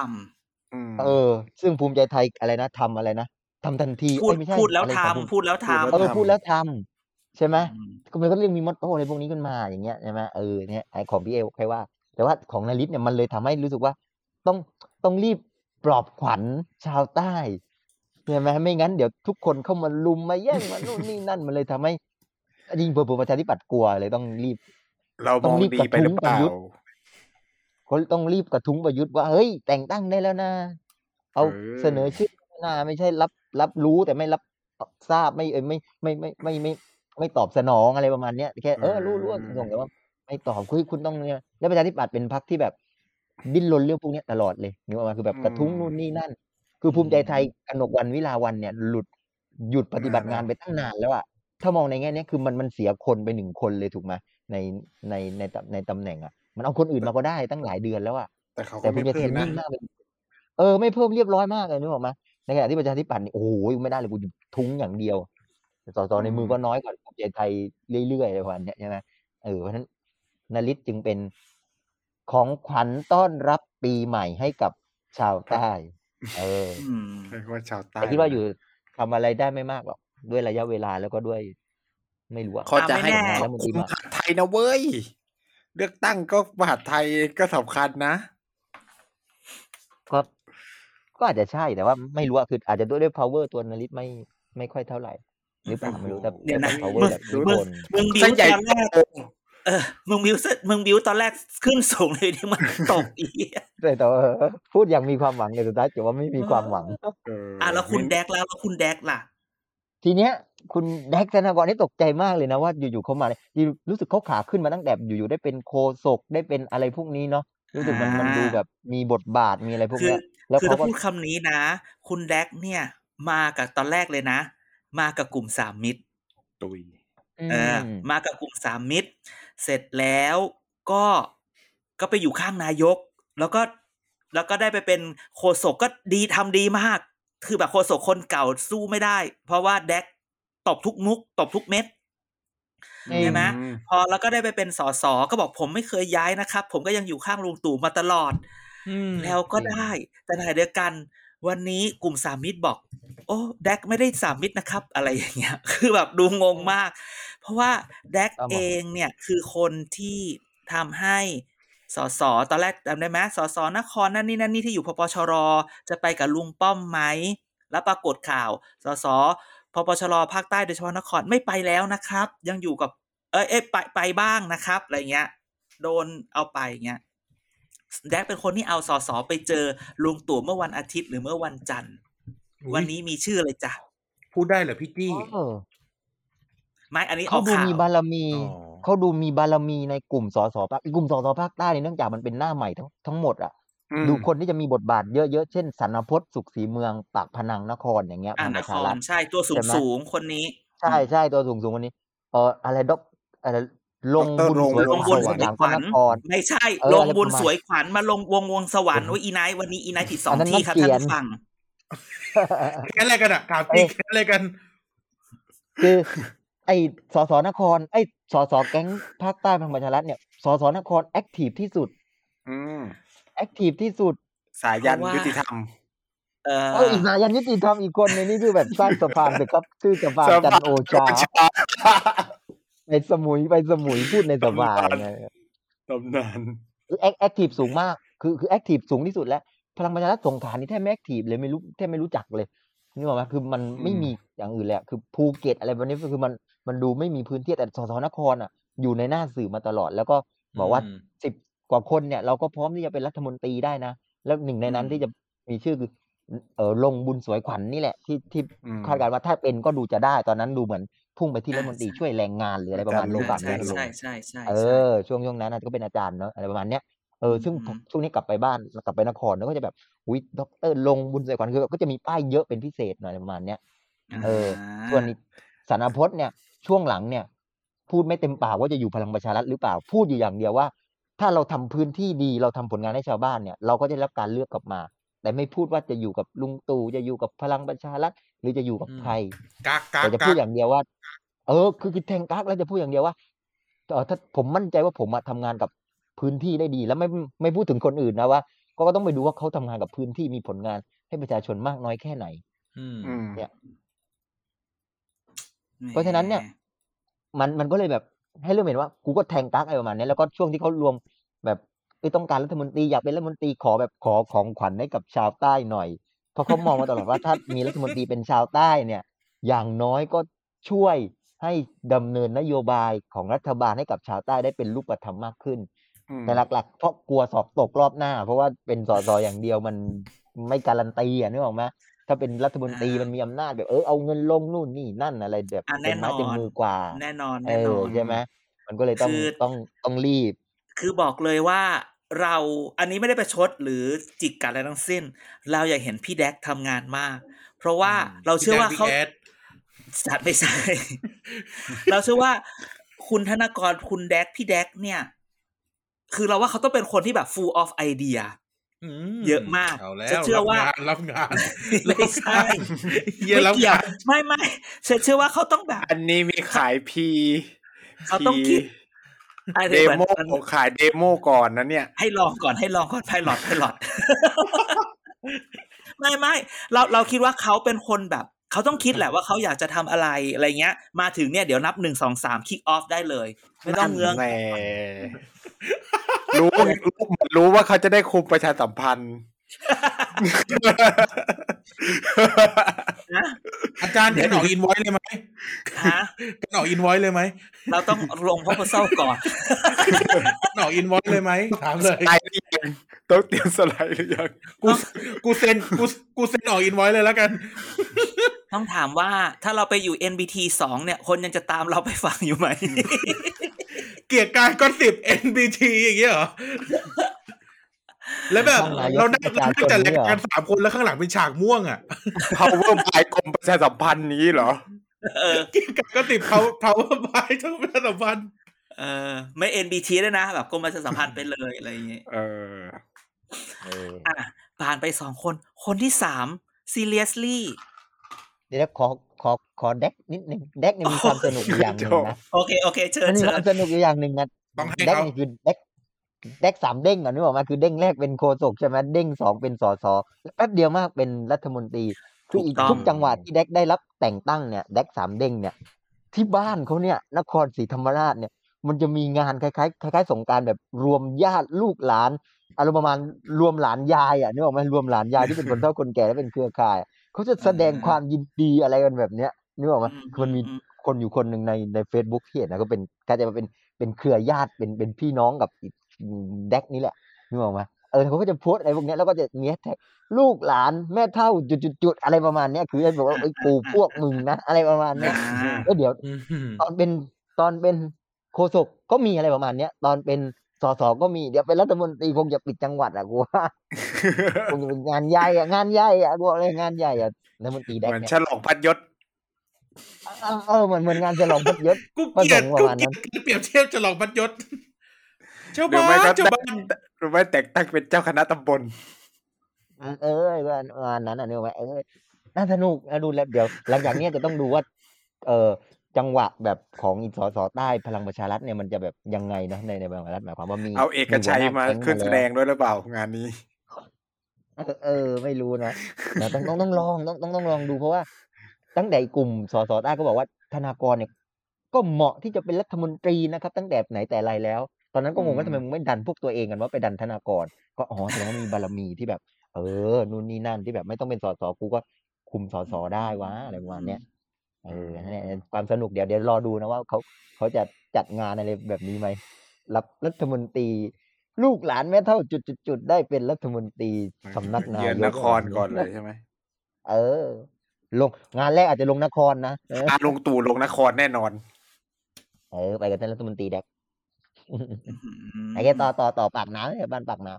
อืมเออ ซึ่งภูมิใจไทยอะไรนะทำอะไรนะทำทันทีำพูดเอ้ยไม่ใช่พูดแล้วอะไรทำของภูมิพูดแล้วทำเออพูดแล้วทำใช่ไหมอืมก็มันก็เรื่องมีมอตโต้อะไรพวกนี้ขึ้นมาอย่างเงี้ยใช่ไหมเออเนี่ยไอของพี่เอใครว่า แต่ว่าของนาริศเนี่ยมันเลยทำให้รู้สึกว่า ต้องต้องรีบปลอบขวัญชาวใต้ใช่ไหมไม่งั้นเดี๋ยวทุกคนเข้ามาลุมมาแย่งมานู่นนี่นั่นมันเลยทำให้ ยิงเผื่อๆประชาธิปัตย์กลัวเลยต้องรีบ เรามต้อองงรีบดีกระไปหรือทุ้งเปล่าประยุทธ์เขาต้องรีบกระทุ้งประยุทธ์ว่าเฮ้ยแต่งตั้งได้แล้วนะ เอาเออเสนอชื่อนะไม่ใช่รับรับรู้แต่ไม่รับทราบไม่เอยไม่ไม่ไม่ไม่ไม่ไม่ตอบสนองอะไรประมาณเนี้ยแค่เออรู้รู้ว่าส่งแต่ว่าไม่ตอบคือคุณต้องเนี่ยแล้วประชาธิปัตย์เป็นพรรคที่แบบ ดิ้นรนเรื่องพวกเนี้ยตลอดเลยนึกออกมาคือแบบกระทุ้งนู่นนี่นั่น คือภูมิใจไทยกนกวันวิลาวันเนี่ย หลุดหยุดปฏิบัติงานไปตั้งนานแล้วอะ ถ้ามองในแง่เนี้ยคือมันมันเสียคนไปหนึ่งคนเลยถูกไหมในในในตำในตำแหน่งอะมันเอาคนอื่นมาก็ได้ตั้งหลายเดือนแล้วอะแต่เขาแต่ก็ภูไม่มิใจไทเพิ่ยมนะนิ่งมากเลยเออไม่เพิ่มเรียบร้อยมากเลยนึกออกไหมในขณะที่ประชาธิปัตย์นี่โอ้โหไม่ได้เลยกูทุ้งอย่างเดียวสสในมือก็น้อยกว่าภูมิใจไทยเรื่อยๆอะไรประมาณเนี้ยใช่ไหมเออเพราะฉะนั้นนลิตจึงเป็นของขวัญต้อนรับปีใหม่ให้กับชาวใต้ เอออืมเรียกว่าชาวใต้แต่คิดว่าอยู่ทำอะไรได้ไม่มากหรอก ด้วยระยะเวลาแล้วก็ด้วย ไม่รู้อะเขาจะให้อะไม่แน่ควบคุมมหาดไทยนะเว้ย เลือกตั้งก็มหาดไทยก็สำคัญนะ ก็ก็อาจจะใช่แต่ว่าไม่รู้อะคืออาจจะด้วยด้วย power ตัวนลิตไม่ไม่ค่อยเท่าไหร่หรือเปล่าไม่รู้แต่เดี๋ยวนะแต่ power แบบอิทธิมึพงลมึงบิวเส้นใหญ่ตอนแรกเออมึงบิวเส้นมึงบิวตอนแรกขึ้นสูงเลยที่มันตกอีกแต่แต่ว่าพูดอย่างมีความหวังเลยสุดท้ายแต่ว่าไม่มีความหวังเอออะแล้วคุณแดกแล้วแล้วคุณแดกล่ะ ทีเนี้ยคุณแดกธนากรนี่ตกใจมากเลยนะว่าอยู่ๆเขามาเนี่ยรู้สึกเขาขาขึ้นมาตั้งแต่อยู่ๆได้เป็นโคศกได้เป็นอะไรพวกนี้เนาะรู้สึกมันอ่ามัมันดูแบบมีบทบาทมีอะไรพวกคือเนี้ยแล้วคือเขาถ้าก็พูดคำนี้นะ คุณแดกเนี่ย มากับตอนแรกเลยนะ มากับกลุ่มสามมิตรตุยเออมมากับกลุ่มสามมิตร เสร็จแล้วก็ก็ไปอยู่ข้างนายก แล้วก็แล้วก็ได้ไปเป็นโฆษกก็ดีทำดีมาก คือแบบโฆษกคนเก่าสู้ไม่ได้ เพราะว่าแดกตบทุกมุก ตบทุกเม็ดจริงใช่ไหมอืมพอแล้วก็ได้ไปเป็นสสก็บอกผมไม่เคยย้ายนะครับ ผมก็ยังอยู่ข้างลุงตู่มาตลอดอืมแล้วก็ได้ แต่ในขณะเดียวกัน วันนี้กลุ่มสามมิตรบอก โอ้แดกไม่ได้สามมิตรนะครับ อะไรอย่างเงี้ย คือแบบดูงงมาก เพราะว่าแดกครับผมเองเนี่ยคือคนที่ทำให้ สสตอนแรกจำได้ไหมสสนครนั่นนี่นั่นนี่ที่อยู่พปชรจะไปกับลุงป้อมไหมแล้วปรากฏข่าวสสพปชรภาคใต้โดยเฉพาะนครไม่ไปแล้วนะครับ ยังอยู่กับ เอ้ยเอ้ยไปไปบ้างนะครับอะไรเงี้ย โดนเอาไปเงี้ยแดกเป็นคนที่เอาสสไปเจอลุงตู่เมื่อวันอาทิตย์หรือเมื่อวันจันทร์ วันนี้มีชื่อเลยจ้ะพูดได้เหรอพี่จี้เออไม่อันนี้อเขาอกดูข่าวมีบารมีอ๋อ เขาดูมีบารมีในกลุ่มสสภาคกลุ่มสสภาคใต้เนี่ยเนื่องจากมันเป็นหน้าใหม่ทั้งทั้งหมดอะอืมดูคนที่จะมีบทบาทเยอะๆ เช่นสันนพจน์สุขศรีเมืองปากพนังนครอย่างเงี้ยอ่าพลังนประคชารรัฐใช่ตัวสูใช่งไหมสูงคนนี้ ใช่ใช่ตัวสูงสูงคนนี้เอออะไรดอกอะไรลงดรบุญสวยลงบุญขวัญสวยหลังขวัญนครไม่ใช่เออลงบุญอะไรประมาณสวยขวัญมาลงวงวงสวรรค์โอ้ยอีไนท์วันนี้อีไนท์ผิดสออังนนั้นที่ครับนักเขีท่านยนผู้ฟังแค่อะไรกันอะถามจริงแค่อะไรกัน คือ ไอสสนคร ไอสสแก๊งภาคใต้พลังประชารัฐเนี่ยสสนคร active ที่สุด อืม active ที่สุด สายัณห์เพราะว่ายุติธรรม เออเอออีกสายัณห์ยุติธรรมอีกคนในนี่คือแบบสร้างสะพานเลยครับชื่อสะพานจันทร์โอชาไปสมุยไปสมุยพูดในสภาตำนานไงตำนานคือ active สูงมาก คือคือ active สูงที่สุดแล้ว พลังประชารัฐสงขลานี่แทบไม่ active เลยไม่รู้แทบไม่รู้จักเลยนี่บอกว่าคือมันไม่มีอย่างอื่นเลยอะคือภูเก็ตอะไรแบบนี้คือมัน มันดูไม่มีพื้นที่แต่สสนครอะ อยู่ในหน้าสื่อมาตลอด แล้วก็บอกว่าอืมสิบกว่าคนเนี่ย เราก็พร้อมที่จะเป็นรัฐมนตรีได้นะ แล้วหนึ่งในนั้นอืมที่จะมีชื่อคือเออลงบุญสวยขวัญนี่แหละ ที่ที่อืมคาดการณ์ว่าถ้าเป็นก็ดูจะได้ ตอนนั้นดูเหมือนพุ่งไปที่รัฐมนตรีช่วยแรงงานหรืออะไรประมาณนี้อาจารย์แบบใช่นี้ใช่ใช่ใช่เอใช่อช่วงช่วงนั้นน่ะก็เป็นอาจารย์เนาะอะไรประมาณเนี้ยเออซึ่งอืมช่วงนี้กลับไปบ้านกลับไปนครแล้วก็จะแบบอุ้ยด็อกเตอร์ลงบุญสวยขวัญคือก็จะมีป้ายเยอะเป็นพิเศษหน่อยประมาณเนี้ยเออส่วนสารพจน์เนี่ย ช่วงหลังเนี่ย พูดไม่เต็มปากว่าจะอยู่พลังประชารัฐหรือเปล่าพูดอยู่อย่างเดียวว่า ถ้าเราทำพื้นที่ดีเราทำผลงานให้ชาวบ้านเนี่ย เราก็จะได้รับการเลือกกลับมา แต่ไม่พูดว่าจะอยู่กับลุงตู่จะอยู่กับพลังประชารัฐหรือจะอยู่กับอืมใครกักกักแต่จะกัพูดกอย่างเดียวว่า เออ คือคือแทงกักแล้วจะพูดอย่างเดียวว่าเออถ้าผมมั่นใจว่าผมอะทำงานกับพื้นที่ได้ดี แล้วไม่ไม่พูดถึงคนอื่นนะว่าก็ก็ต้องไปดูว่าเขาทำงานกับพื้นที่มีผลงานให้ประชาชนมากน้อยแค่ไหนอืมอืมเนี่ยเพราะฉะนั้นเนี่ย มันมันก็เลยแบบให้เริ่มเห็นว่ากูก็แทงกักอะไรประมาณนี้แล้วก็ช่วงที่เขารวมแบบไอ้ยต้องการรัฐมนตรีอยากเป็นรัฐมนตรีขอแบบขอของขวัญให้กับชาวใต้หน่อย เพราะเขามองมาตลอดว่าถ้ามีรัฐมนตรีเป็นชาวใต้เนี่ย อย่างน้อยก็ช่วยให้ดำเนินนโยบายของรัฐบาลให้กับชาวใต้ได้เป็นรูปธรรมมากขึ้นอืมแต่หลักๆเพราะกลัวสอบตกรอบหน้า เพราะว่าเป็นสสอย่างเดียวมันไม่การันตีอะนึกออกไหม ถ้าเป็นรัฐมนตรีมันมีอำนาจแบบเออเอาเงินลงนู่นนี่นั่นอะไรแบบอะเต็แน่มนไม้อนเต็มมือกว่า แน่นอนเอแน่นออนใช่ไหมมันก็เลยต้องคือต้องต้องรีบ คือบอกเลยว่าเราอันนี้ไม่ได้ประชดหรือจิกกัดอะไรทั้งสิ้น เราอยากเห็นพี่แดกทำงานมาก เพราะว่าเราเชื่อว่าเขาพี่แดกจัดไม่ใช่เราเชื่อว่าคุณธนากรคุณแดกพี่แดกเนี่ย คือเราว่าเขาต้องเป็นคนที่แบบ full of idea อืม เยอะมากเอาแล้วจะเชื่อว่ารับงานไม่ใช่เฮียไม่รับเกี่ยวงานไม่ไม่ฉันเชื่อว่าเขาต้องแบบ อันนี้มีขายพีเขาต้องคิดอะไรเดแบบโมนั้นขายเดโมก่อนนะเนี่ย ให้ลองก่อนให้ลองก่อนไพลอตไพลอตไม่ไม่เราเราคิดว่าเขาเป็นคนแบบ เขาต้องคิดแหละว่าเขาอยากจะทำอะไรอะไรเงี้ย มาถึงเนี่ยเดี๋ยวนับหนึ่งสองสามคิกออฟได้เลย ไม่ต้องเงื้องแหมรู้รู้รู้ว่าเขาจะได้คุมประชาสัมพันธ์นะอาจารย์กันออกอินไว้เลยไหมฮะกันออกอินไว้เลยไหม เราต้องลงพ r o p o s a l ก่อนกันออกอินไว้เลยไหมถามเลยสไลด์หรือยังต้องเตรียมสไลด์หรือยังกูกูเซ็นกูกูเซ็นออกอินไว้เลยแล้วกัน ต้องถามว่าถ้าเราไปอยู่ NBT สองเนี่ย คนยังจะตามเราไปฟังอยู่ไหม เกียรติการก็สิบ NBT อย่างเงี้ยเหรอ แล้วแบบท่านนายกเรานั่งประชาชนจัดเนี่รายยเหรอการสามคนแล้วข้างหลังเป็นฉากม่วงอะ power by กรมประชาสัมพันธ์นี้เหรอเออเกียรติการก็สิบเขาเขาบายทั้งประชาสัมพันธ์เออไม่ NBT ด้วยนะ แบบกรมประชาสัมพันธ์ไปเลยอะไรอย่างเงี้ยเออเอออะผ่านไปสองคน คนที่สาม seriously เดี๋ยวขอขอขอแดกนิดนึงแดกเนี่ยมีความสนุกอยู่อย่างหนึ่งนะโอเคโอเคเชิญมันมีเชิควาญมสนุกอยู่อย่างหนึ่งนะต้องให้แดกเขานี่คือแดกแดกสามเด้งก่อนนึกออกมาคือเด้งแรกเป็นโฆษกใช่ไหมเด้งสองเป็นสสแป๊บเดียวมากเป็นรัฐมนตรีคืออีกถูกต้องทุกจังหวัดที่แดกได้รับแต่งตั้งเนี่ยแดกสามเด้งเนี่ย ที่บ้านเขาเนี่ยนครศรีธรรมราชเนี่ย มันจะมีงานคล้ายๆคล้ายๆสงกรารแบบรวมญาติลูกหลานอารมณ์ประมาณรวมหลานยายอะนึกออกไหมรวมหลานยายที่เป็นคนเฒ่าคนแก่และเป็นเครือข่าย เขาจะแสดงความยินดีอะไรกันแบบเนี้ยนึกออกไหมอืมคือมันมีอืมคนอยู่คนหนึ่งในในเฟซบุ๊กที่เห็นนะก็เป็นก็จะเป็นเป็นเครือญาติเป็นเป็นพี่น้องกับอีกแดกนี่แหละนึกออกไหมเออเขาก็จะโพสต์อะไรพวกเนี้ยแล้วก็จะมีแฮชแท็กลูกหลานแม่เท่าจุดๆๆอะไรประมาณเนี้ยคือให้บอกว่าไอ้ยกูพวกมึงนะอะไรประมาณเนี้ยอ่าเออเดี๋ยวอืมตอนเป็นตอนเป็นโฆษกก็มีอะไรประมาณเนี้ยตอนเป็น สสก็มีเดี๋ยวเป็นรัฐมนตรีคงจะปิดจังหวัดอะกูว่าคงจะเป็นงานใหญ่อะงานใหญ่อะกูบอกเลยงานใหญ่อะรัฐมนตรีแดกเหมือนเนี่ยฉลองพัดยศเออเออเหมือนเหมือนงานฉลองพัดยศกูเกลียดกูเกลียดประมาณเกลีนั้นการเปรียบเทียบจะลองบัดยศชาวหรือบ้าไม่ก็นชาวบ้านหรือไม่แต่งตั้งเป็นเจ้าคณะตำบลเออเอองานนั้นอะเนี่ยว่าเออน่าสนุกนะดูแล้วเดี๋ยว หลังจากเนี้ยจะต้องดูว่า เออ จังหวะแบบของอีกสสใต้พลังประชารัฐเนี่ยมันจะแบบยังไงนะในในพลังประชารัฐหมายความว่ามีเอาเอกชัยมาหัวหน้ขึ้นก๊แสงดงด้วยหรือเปล่างานนี้เออเออไม่รู้นะเดี๋ยวต้องต้องต้องลองต้องต้องต้องลองดูเพราะว่า ตั้งแต่กลุ่มสสใต้ก็บอกว่าธนากรเนี่ย ก็เหมาะที่จะเป็นรัฐมนตรีนะครับ ตั้งแต่ไหนแต่ไรแล้ว ตอนนั้นก็งงว่าอืมทำไมมึงไม่ดันพวกตัวเองกันว่าไปดันธนากร ก็อ๋อแสดงว่ามีบารมีที่แบบ เออนู่นนี่นั่นที่แบบไม่ต้องเป็นสสกูก็คุมสสได้วะอะไรประมาณเนี้ย เออนั่นแหละความสนุกเดี๋ยวเดี๋ยวรอดูนะว่าเขาเขาจะจัดงานอะไรแบบนี้ไหมรับรัฐมนตรี ลูกหลานแม่เท่าจุดๆๆได้เป็นรัฐมนตรีสำนักนายเยือนกนครก่อนเลยใช่ไหมเออ ลงงานแรกอาจจะลงนครนะเอออาลงตู่ลงนครแน่นอน เออ ไปกับท่านรัฐมนตรีแดกอืมไอ้แกต่อต่อต่อปากน้ำเนี่ยบ้านปากน้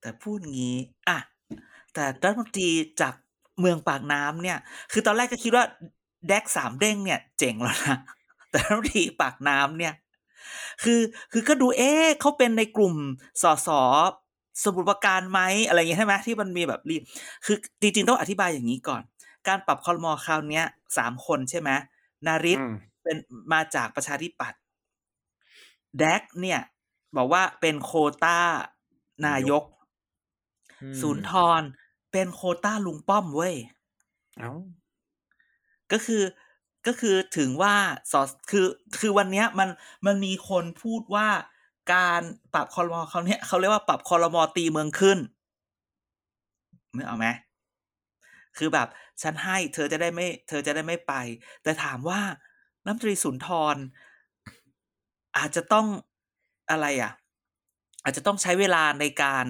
แต่พูดงี้ อะ แต่รัฐมนตรีจาก เมืองปากน้ำเนี่ย คือตอนแรกก็คิดว่าแดกสามเด้งเนี่ยเจ๋งแล้วนะแต่รัฐมนตรีปากน้ำเนี่ย คือคือก็ดูเอ๊ะเขาเป็นในกลุ่มสสสมุดประการไหมอะไรอย่างเงี้ยใช่ไหมที่มันมีแบบรีคือจริงๆต้องอธิบายอย่างนี้ก่อน การปรับคอรมอคราวเนี้ยสามคนใช่ไหมนาริศอืมเป็นมาจากประชาธิปัตย์แดกเนี่ย บอกว่าเป็นโควต้านายกอืมศูนย์ทร เป็นโควต้าลุงป้อมเว้ย เอ้าก็คือก็คือถึงว่าสอคือคือวันเนี้ยมันมันมีคนพูดว่าการปรับคอรมอเขาเนี้ยเขาเรียกว่าปรับคอรมอตีเมืองขึ้นนึกเอาไหมคือแบบฉันให้เธอจะได้ไม่ เธอจะได้ไม่ไป แต่ถามว่ารัฐมนตรีสุนทร อาจจะต้องอะไรอะ อาจจะต้องใช้เวลาในการ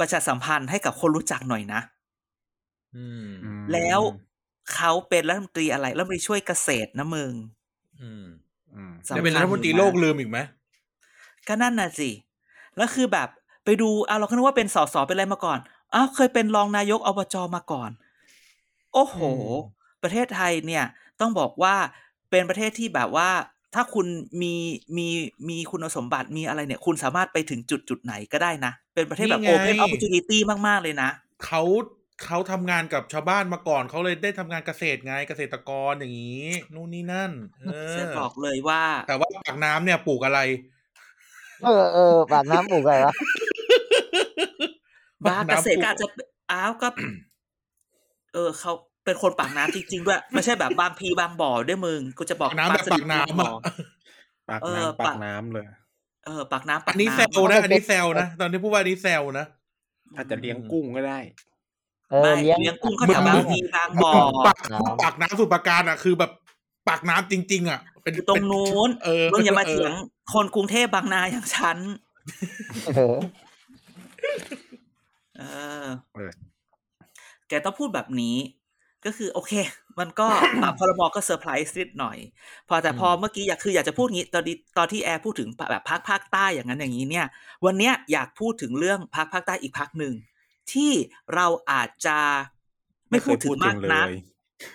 ประชาสัมพันธ์ให้กับคนรู้จักหน่อยนะอืมอืมแล้วเขาเป็นรัฐมนตรีอะไรรัฐมนตรีช่วยเกษตรนะมึงอืมอืมสำคัญจะเป็นรัฐมนตรีโลกลืมอีกไหมก็นั่นน่ะสิ แล้วคือแบบไปดูอะเราก็นึกว่าเป็นสสเป็นอะไรมาก่อนอ้าวเคยเป็นรองนายกอบจมาก่อน โอ้โห ประเทศไทยเนี่ย ต้องบอกว่าเป็นประเทศที่แบบว่า ถ้าคุณมีมีมีคุณสมบัติมีอะไรเนี่ย คุณสามารถไปถึงจุดจุดไหนก็ได้นะ เป็นประเทศแบบนี่ไง open opportunity มาก ๆ เลยนะเขาเขาทำงานกับชาวบ้านมาก่อนเขาเลยได้ทำงานเกษตรไงเกษตรกรอย่างนี้นู่นนี่นั่น เออจะบอกเลยว่า แต่ว่าปากน้ำเนี่ยปลูกอะไร เออเออปากน้ำปลูกอะไรวะบ้าเกษตรปลูก็อาจจะอ้าวก็ เออเขา เป็นคนปากน้ำจริงๆด้วยไม่ใช่แบบบางพีบางบ่อด้วยมึงกูจะบอกปากน้ำแบบสปาลิกบางน้ำบ่อะปากเออน้ำปะปากน้ำเลย เออปากน้ำอัปากนนี้น้แซวนะอันนี้แซวนะตอนที่พูดว่าอันนี้แซวนะถ้าจะเลี้ยงกุ้งก็ได้เอำอไม่เลี้ยงเลี้ยงกุ้งก็มึงแถวบางพีบางบ่อปากปากน้ำสุดประการอะคือแบบปากน้ำจริง ๆ อะ เป็นอยู่ตรงนู้นเออมึงอย่ามาเถียงคนกรุงเทพบางนาอย่างฉันเออเออเออแกต้องพูดแบบนี้ ก็คือโอเค มันก็ปรับพรมก็เซอร์ไพรส์นิดหน่อย พอแต่พอเมื่อกี้อยากคืออยากจะพูดงี้ตอนนี้ตอนที่แอร์พูดถึงแบบภาคภาคใต้อย่างนั้นอย่างนี้เนี่ย วันเนี้ยอยากพูดถึงเรื่องภาคภาคใต้อีกภาคหนึ่งที่เราอาจจะไม่พูดถึงมากนักเลย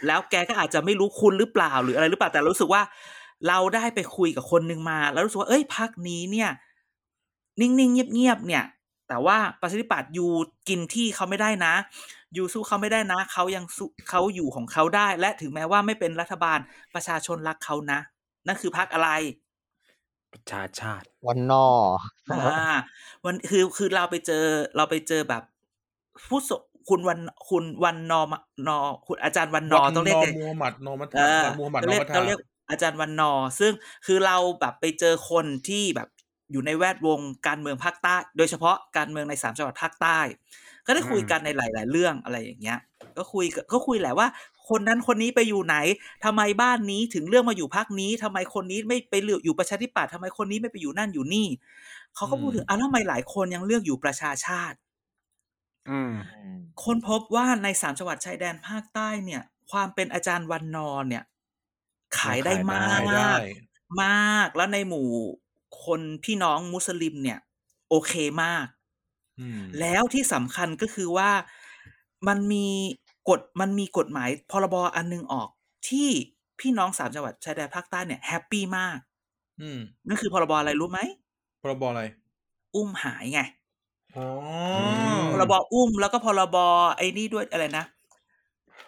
แล้วแกก็อาจจะไม่รู้คุณหรือเปล่าหรืออะไรหรือเปล่าแต่รู้สึกว่า เราได้ไปคุยกับคนหนึ่งมา แล้วรู้สึกว่าเอ้ยพักนี้เนี่ย นิ่งๆเงียบๆเนี่ย แต่ว่าประชาธิปัตย์ยูกินที่เขาไม่ได้นะยูสู้เขาไม่ได้นะเขายังสู้เขาอยู่ของเขาได้ และถึงแม้ว่าไม่เป็นรัฐบาลประชาชนรักเขานะ นั่นคือพักอะไร ประชาชาติ วันนออ่าวันคือคือเราไปเจอเราไปเจอแบบผู้สคุณวันคุณวันนอมนอคุณอาจารย์วันนอต้องเรียกนไงมูฮัมหมัดนอมัตเออวันมูฮัมหมัดนเราอเรียกมัตาเราเรียกอาจารย์วันนอ ซึ่งคือเราแบบไปเจอคนที่แบบ อยู่ในแวดวงการเมืองภาคใต้ โดยเฉพาะการเมืองในสามจังหวัดภาคใต้ ก็ได้คุยกันในหลาย ๆ เรื่องอะไรอย่างเงี้ย ก็คุยกับก็คุยแหละว่า คนนั้นคนนี้ไปอยู่ไหนทำไมบ้านนี้ถึงเลือกมาอยู่พักนี้ทำไมคนนี้ไม่ไปเลือกอยู่ประชาธิปัตย์ทำไมคนนี้ไม่ไปอยู่นั่นอยู่นี่เขาก็พูดถึงอะแล้วทำไมหลายคนยังเลือกอยู่ประชาชาติอืมค้นพบว่าในสามจังหวัดชายแดนภาคใต้เนี่ย ความเป็นอาจารย์วันนอร์เนี่ย ขายได้มาขายได้กมากแล้วในหมู่ คนพี่น้องมุสลิมเนี่ย โอเคมากอืมแล้วที่สำคัญก็คือว่ามันมีกฎมันมีกฎหมายพรบอันนึงออก ที่พี่น้องสามจังหวัดชายแดนภาคใต้เนี่ยแฮปปี้มาก อืมนั่นคือพรบอะไรรู้ไหมพรบอะไร อุ้มหายไงอ๋อมพรบอุ้มแล้วก็พรบไอ้นี่ด้วยอะไรนะ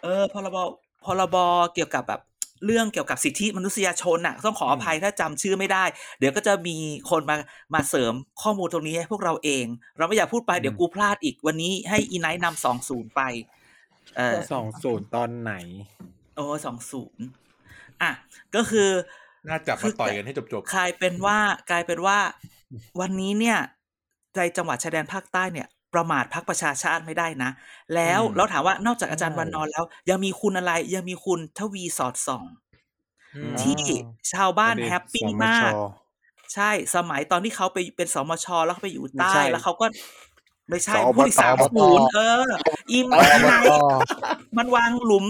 เออพรบพรบเกี่ยวกับแบบ เรื่องเกี่ยวกับสิทธิมนุษยชนน่ะ ต้องขออภัยถ้าจำชื่อไม่ได้ เดี๋ยวก็จะมีคนมามาเสริมข้อมูลตรงนี้ให้พวกเราเอง เราไม่อยากพูดไปเดี๋ยวกูพลาดอีกวันนี้ให้อีไนท์นำสองศูนย์ไปเออสองศูนย์ตอนไหน โอ้สองศูนย์อะก็คือน่าจับมาต่อยกันให้จบกลายเป็นว่ากลายเป็นว่า วันนี้เนี่ย ในจังหวัดชายแดนภาคใต้เนี่ย ประมาทพักประชาชาติไม่ได้นะ แล้วเราถามว่านอกจากอาจารย์วันนอนแล้ว ยังมีคุณอะไร ยังมีคุณทวีสอดส่องๆอืมที่ชาวบ้านประเด็นแฮปปี้สมมากชใช่สมัยตอนที่เขาไปเป็นสมชแล้วเขาไปอยู่ไม่ใต้ใช่แล้วเขาก็ไม่ใช่สอบตผู้ที่สามศูนย์เออ อิมอบไนตมันวางหลุม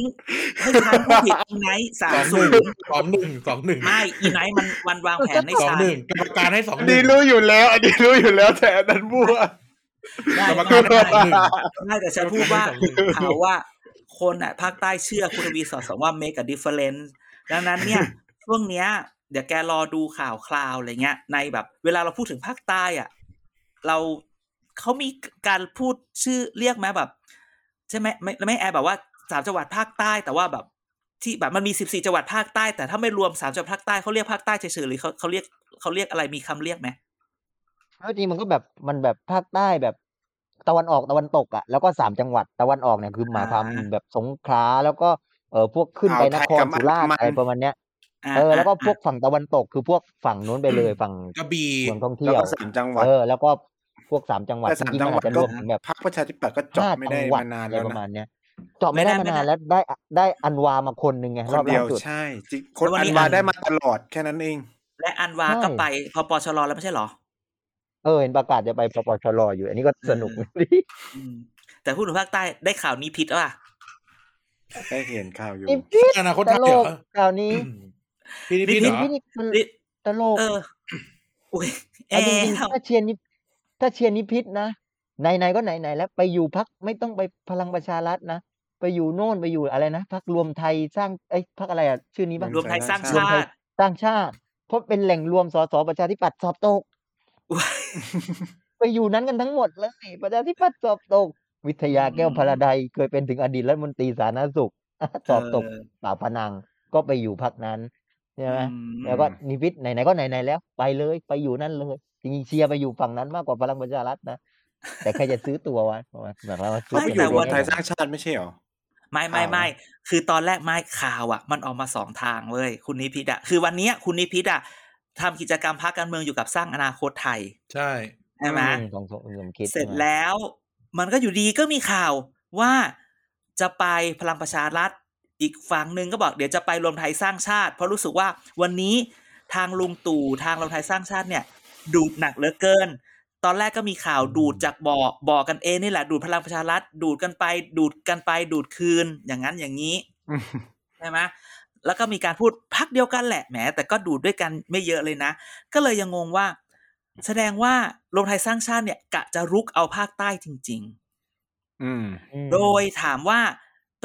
ให้ฉันผู้ผิดอิมไนสาสมองหศูนึ่งนย์สองหนึ่งสองหนึ่งไม่อีไนมันมันวางแผนให้สองฉันหนึ่งกรรมการให้สองอันหนึ่นี้งรู้อยู่แล้ว อันนี้รู้อยู่แล้วแต่อันนั้นมั่ว ได้กรรมไม่การให้ได้สองหนึ่งไม่แต่ฉันพูดว่าสองหนึ่งเขาว่าคนอะภาคใต้เชื่อคุณทวีสอดสองว่า make a difference ดังนั้นเนี่ยช่วงเนี้ยเดี๋ยวแกรอดูข่าวคราวอะไรเงี้ย ในแบบ เวลาเราพูดถึงภาคใต้อะ เราเขามีการพูดชื่อเรียกไหมแบบ ใช่ไหมไม่ไม่แอร์แบบว่าสามจังหวัดภาคใต้แต่ว่าแบบ ที่แบบมันมีสิบสี่จังหวัดภาคใต้แต่ถ้าไม่รวมสามจังหวัดภาคใต้เขาเรียกภาคใต้เฉยๆหรือเขาเขาเรียกเขาเรียกอะไรมีคำเรียกไหม แล้วจริงมันก็แบบมันแบบภาคใต้แบบตะวันออกตะวันตกอะแล้วก็สามจังหวัดตะวันออกเนี่ยคือหมายความแบบสงขลาแล้วก็เออพวกขึ้นไปนครสุราษฎร์อะไรประมาณเนี้ยอ่าเออแล้วก็พวกอ่าฝั่งตะวันตกคือพวกฝั่งนู้นไปเลยฝั่งกระบี่เมืองท่องแล้วเที่ยวก็สามจังหวัดเออแล้วก็พวกสามจังหวัดแต่จสามริงๆจัมังนหวัอาดจจะรก็วมถึงแบบพรรคประชาธิปัตย์ก็เจาะห้าไม่จัได้งหวัดมานานอะไรแล้วประนะมาณเนี้ยเจาะไม่ได้ไม่มาได้นานแล้วได้ได้อันวามาคนหนึ่งไงครนอบเดียล่าวสุดใช่จริงคนแล้ววันอันี้นวาอันได้มาตลอดแค่นั้นเอง และอันวาใช่ก็ไปพอปชรแล้วไม่ใช่เหรอ เออเห็นประกาศจะไปปปชรอยู่ อันนี้ก็สนุกเออดีอืมแต่พูดถึงภาคใต้ได้ข่าวนี้พิษป่ะได้เห็นข่าวอยู่นี่พิษอนาคตตไทยลเหรกอข่าวนี้พี่นี่พี่เหรนี่อพิษนี่มันนี่ตลกเอออุ้ยแอเอาจริงร์ๆถ้าเชียร์นิถ้าเชียร์นิพิษนะไหนๆก็ไหนๆแล้วไปอยู่พักไม่ต้องไปพลังประชารัฐนะไปอยู่โน่นไปอยู่อะไรนะพักรวมไทยสร้างไอ้ยพักอะไรอะชื่อนี้ป่ะรวมไทยสร้างรวมชาไทยติสร้างชาติเพราะเป็นแหล่งรวมสสประชาธิปัตย์สอบตกอุ๊ย ไปอยู่นั้นกันทั้งหมดเลยประชาธิปัตย์สอบตก วิทยาแก้วพลาไดยเคยเป็นถึงอดีตรัฐมนตรีสาธารณสุขสอบตกเป่ากพนังก็ไปอยู่พักนั้นใช่ไหมอืมแล้วก็นิพิษไหนๆก็ไหนๆแล้ว ไปเลยไปอยู่นั่นเลยจริงๆเชียร์ไปอยู่ฝั่งนั้นมากกว่าพลังประชารัฐนะแต่ใครจะซื้อตัววะแบบว่าซื้ก็อไปไม่อยู่แต่รวว่ามไทยสร้างชาติไม่ใช่หรอไม่ไม่ข่าวนะไม่คือตอนแรกไม่ข่าวอะ มันออกมาสองทางเว้ยคุณนิพิษอะคือวันเนี้ยคุณนิพิษอะ ทำกิจกรรมพักการเมืองอยู่กับสร้างอนาคตไทย ใช่ใช่ไหมอืมของสมสมคิดเสร็จใช่ไหมแล้วมันก็อยู่ดีก็มีข่าวว่าจะไปพลังประชารัฐอีกฝั่งหนึ่งก็บอกเดี๋ยวจะไปรวมไทยสร้างชาติ เพราะรู้สึกว่าวันนี้ทางลุงตู่ทางรวมไทยสร้างชาติเนี่ย ดูดหนักเหลือเกิน ตอนแรกก็มีข่าวดูดจากบ่อบ่อกันเองนี่แหละ ดูดพลังประชารัฐดูดกันไป ดูดกันไปดูดคืนอย่างนั้นอย่างนี้ใช่ไหม แล้วก็มีการพูดพักเดียวกันแหละแหมแต่ก็ดูดด้วยกันไม่เยอะเลยนะ ก็เลยยังงงว่า แสดงว่ารวมไทยสร้างชาติเนี่ยกะจะรุกเอาภาคใต้จริงอืมอืมๆโดยถามว่า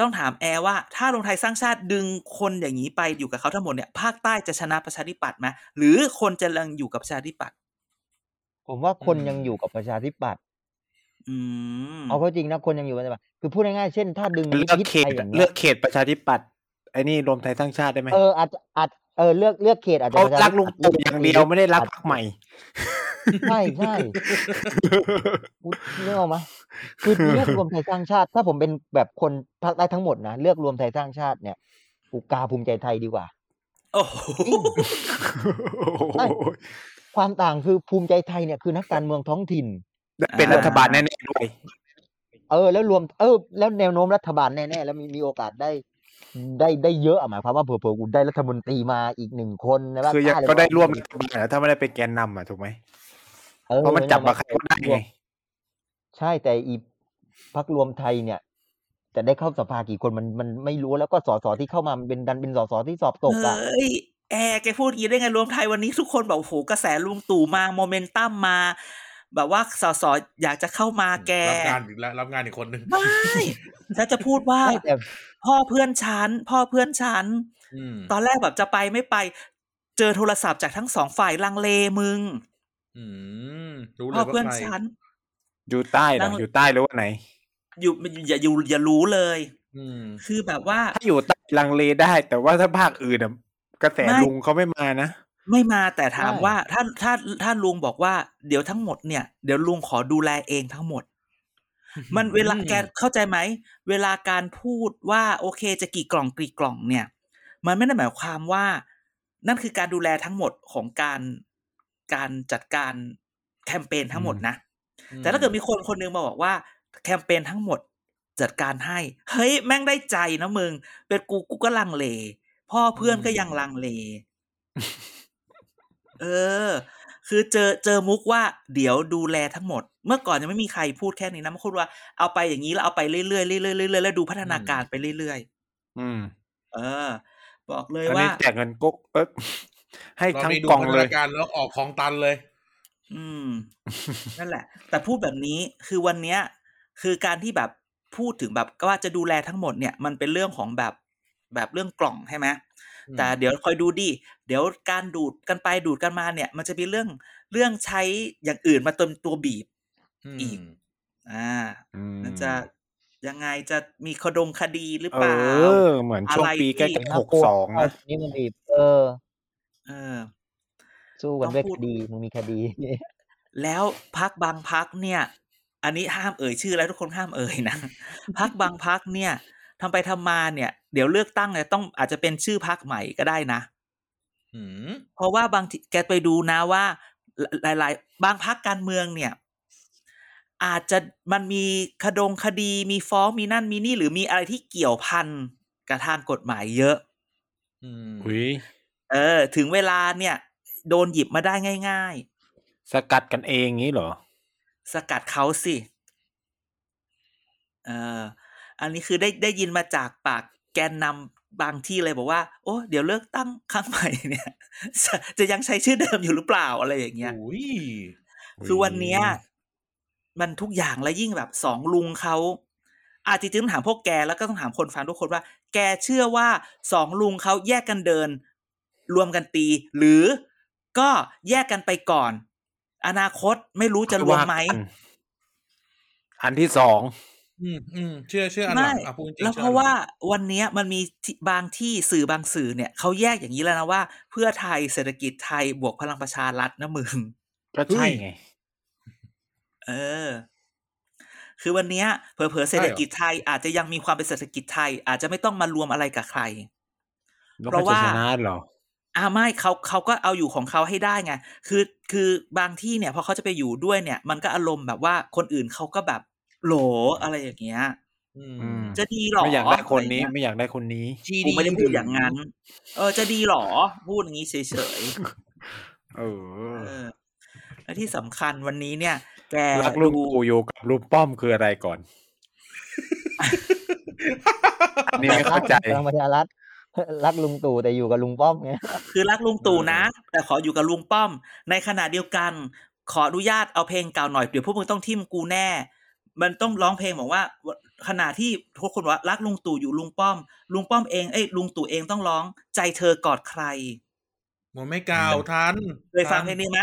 ต้องถามแอร์ว่า ถ้ารวมไทยสร้างชาติดึงคนอย่างนี้ไปอยู่กับเขาทั้งหมดเนี่ยภาคใต้จะชนะประชาธิปัตย์ไหมหรือคนจะยังอยู่กับประชาธิปัตย์ผมว่าคนยังอยู่กับประชาธิปัตย์อืมเอาเข้าจริงนะคนยังอยู่กับประชาธิปัตย์คือพูดง่ายๆเช่นถ้าดึงเลือกนิพิษเขตไปอย่างเลืเงี้อยกเขตประชาธิปัตย์ ไอ้นี่รวมไทยสร้างชาติได้ไหมเอออาจจะอาจเออเลือกเลือกเขตอาจจะเขาประชารักธิลุงปัตตู่อย่างเดียวไม่ได้รักพรรคใหม่ใช่ใช่กูเรื่องออกมาคือเลือกรวมไทยสร้างชาติ ถ้าผมเป็นแบบคนภาคใต้ทั้งหมดนะเลือกรวมไทยสร้างชาติเนี่ยกูกาภูมิใจไทยดีกว่าโอ้โหใช่ความต่างคือภูมิใจไทยเนี่ยคือนักการเมืองท้องถิ่นและเป็นรัฐบาลแน่ๆด้วยเออ แล้วรวม เออ แล้วแนวโน้มรัฐบาลแน่ๆแล้วมีมีโอกาสได้ ได้ได้เยอะอะหมายความว่าเผื่อๆกูได้รัฐมนตรีมาอีกหนึ่งคนนะว่าคือยังเลยก็ได้ว่าร่วมรัฐบาลอะถ้าไม่ได้เป็นแกนนำอะถูกไหมออเพราะมันจับมาใครก็ได้ไงใช่แต่อีพักรวมไทยเนี่ยจะได้เข้าสภากี่คนมันมันไม่รู้แล้วก็สสที่เข้ามามันเป็นดันเป็นสสที่สอบตกอะเฮ้ยแอร์แกพูดอย่างนี้ได้ไงรวมไทยวันนี้ทุกคนบอกโอ้โหกระแสลุงตู่มาโมเมนตัมมา แบบว่าสสอยากจะเข้ามาแกรับงานอีกแล้วรับงานอีกคนหนึ่งไม่ถ้าจะพูดว่าไม่แต่พ่อเพื่อนฉันพ่อเพื่อนฉันอืมตอนแรกแบบจะไปไม่ไป เจอโทรศัพท์จากทั้งสองฝ่ายลังเลมึงอืมรู้เลพ่อยว่าเพื่อนใครฉันอยู่ใต้เหรนั่องอยู่ใต้หรือว่าไหน อยู่อย่าอยู่อย่ารู้เลยอืมคือแบบว่าถ้าอยู่ใต้ลังเลได้ แต่ว่าถ้าภาคอื่นอะกระแสไม่ลุงเขาไม่มานะ ไม่มาแต่ถามว่าถ้าถ้าถ้าลุงบอกว่าเดี๋ยวทั้งหมดเนี่ย เดี๋ยวลุงขอดูแลเองทั้งหมด มันเวลาอืมแกเข้าใจไหม เวลาการพูดว่าโอเคจะกี่กล่องกี่กล่องเนี่ย มันไม่ได้หมายความว่า นั่นคือการดูแลทั้งหมดของการการจัดการแคมเปญทั้งหมดนะ แต่ถ้าเกิดมีคนคนหนึงมาบอกว่าแคมเปญทั้งหมดจัดการให้ เฮ้ยแม่งได้ใจนะมึง เป็นกูกูก็ลังเล พ่อเพื่อนก็ยังลังเล เออ คือเจอเจอมุกว่าเดี๋ยวดูแลทั้งหมด เมื่อก่อนยังไม่มีใครพูดแค่นี้นะมันพูดว่าเอาไปอย่างนี้แล้วเอาไปเรื่อยๆเรื่อยๆเรื่อยๆแล้วดูพัฒนาการไปเรื่อยอืมๆเออ บอกเลยอันว่านี้แจกเงินก๊กเออให้เราทั้งมีดูกล่องพัฒเลนายการแล้วออกของตันเลย อืม นั่นแหละ แต่พูดแบบนี้คือวันเนี้ย คือการที่แบบพูดถึงแบบก็ว่าจะดูแลทั้งหมดเนี่ย มันเป็นเรื่องของแบบแบบเรื่องกล่องใช่ไหมอืม แต่เดี๋ยวคอยดูดิเดี๋ยวการดูดกันไปดูดกันมาเนี่ย มันจะมีเรื่องเรื่องใช้อย่างอื่นมาเติมตัวบีบอีกอ่าอืมมันจะยังไงจะมีคดงคดีหรือเอเปล่าอเหมือนช่วงปีใกล้อะไรที่ๆหกสองนะนี่มันบีบเออ เออสู้กันด้วยต้องพูคดดีมึงมีคดี แล้วพักบางพักเนี่ย อันนี้ห้ามเอ่ยชื่อแล้วทุกคนห้ามเอ่ยนะพักบางพักเนี่ยทำไปทำมาเนี่ย เดี๋ยวเลือกตั้งเนี่ยต้องอาจจะเป็นชื่อพักใหม่ก็ได้นะอืมเพราะว่าบางทีแกไปดูนะว่า หลาย ๆ บางพักการเมืองเนี่ย อาจจะมันมีคดงคดีมีฟ้องมีนั่นมีนี่ หรือมีอะไรที่เกี่ยวพันกับทางกฎหมายเยอะอืมอุ้ยเออ ถึงเวลาเนี่ย โดนหยิบมาได้ง่ายสกัดกันเองงี้เหรอๆสกัดเขาสิเอออันนี้คือได้ได้ยินมาจากปาก แกนนำบางที่เลยบอกว่า โอ้เดี๋ยวเลือกตั้งครั้งใหม่เนี่ย จะจะยังใช้ชื่อเดิมอยู่หรือเปล่าอะไรอย่างเงี้ยอุ้ยคือวันเนี้ยมันทุกอย่างและยิ่งแบบสองลุงเขาอาจจะจริงๆต้องถามพวกแกแล้วก็ต้องถามคนฟังทุกคนว่า แกเชื่อว่าสองลุงเขาแยกกันเดิน รวมกันตี หรือก็แยกกันไปก่อน อนาคตไม่รู้จะรวมไหมากันอันที่สอง อืมอืมเชื่อเชื่ออันหลัไม่งอะพูดจริงๆแล้วชื่อเพราะว่าวันเนี้ยมันมีที่บางที่สื่อบางสื่อเนี่ยเขาแยกอย่างนี้แล้วนะว่า เพื่อไทยเศรษฐกิจไทยบวกพลังประชารัฐนะมึงก็ใช่ไง เออ คือวันเนี้ยเผลอๆเศรษฐกิจไทยอาจจะยังมีความเป็นเศรษฐกิจไทย อาจจะไม่ต้องมารวมอะไรกับใครแล้วเพราะก็จะว่าชนะเหรออ่าไม่เขาเขาก็เอาอยู่ของเขาให้ได้ไง คือคือบางที่เนี่ยพอเขาจะไปอยู่ด้วยเนี่ย มันก็อารมณ์แบบว่าคนอื่นเขาก็แบบ โหลอะไรอย่างเงี้ยจะดีหรอไม่อยากได้คนนี้ไม่อยากได้คนนี้กูไม่ได้พูดอย่างนั้น เออ จะดีหรอ พูดอย่างนี้เฉยเอๆอเออและที่สำคัญวันนี้เนี่ย แกรักลุงดูตู่อยู่กับลุงป้อมคืออะไรก่อนนนี่ไม่เข้าใจพลังประชารัฐรักลุงตู่แต่อยู่กับลุงป้อมไงคือรักลุงตู่นะ แต่ขออยู่กับลุงป้อม ในขณะเดียวกัน ขออนุญาตเอาเพลงเก่าหน่อยเดี๋ยวพวกมึงต้องทิมกูแน่ มันต้องร้องเพลงบอกว่าขณะที่ทุกคนว่ารักลุงตู่อยู่ลุงป้อม ลุงป้อมเองเอ้ยลุงตู่เองต้องร้องใจเธอกอดใครมันไม่กล่าวทันเคยฟังเพลงนี้ไหม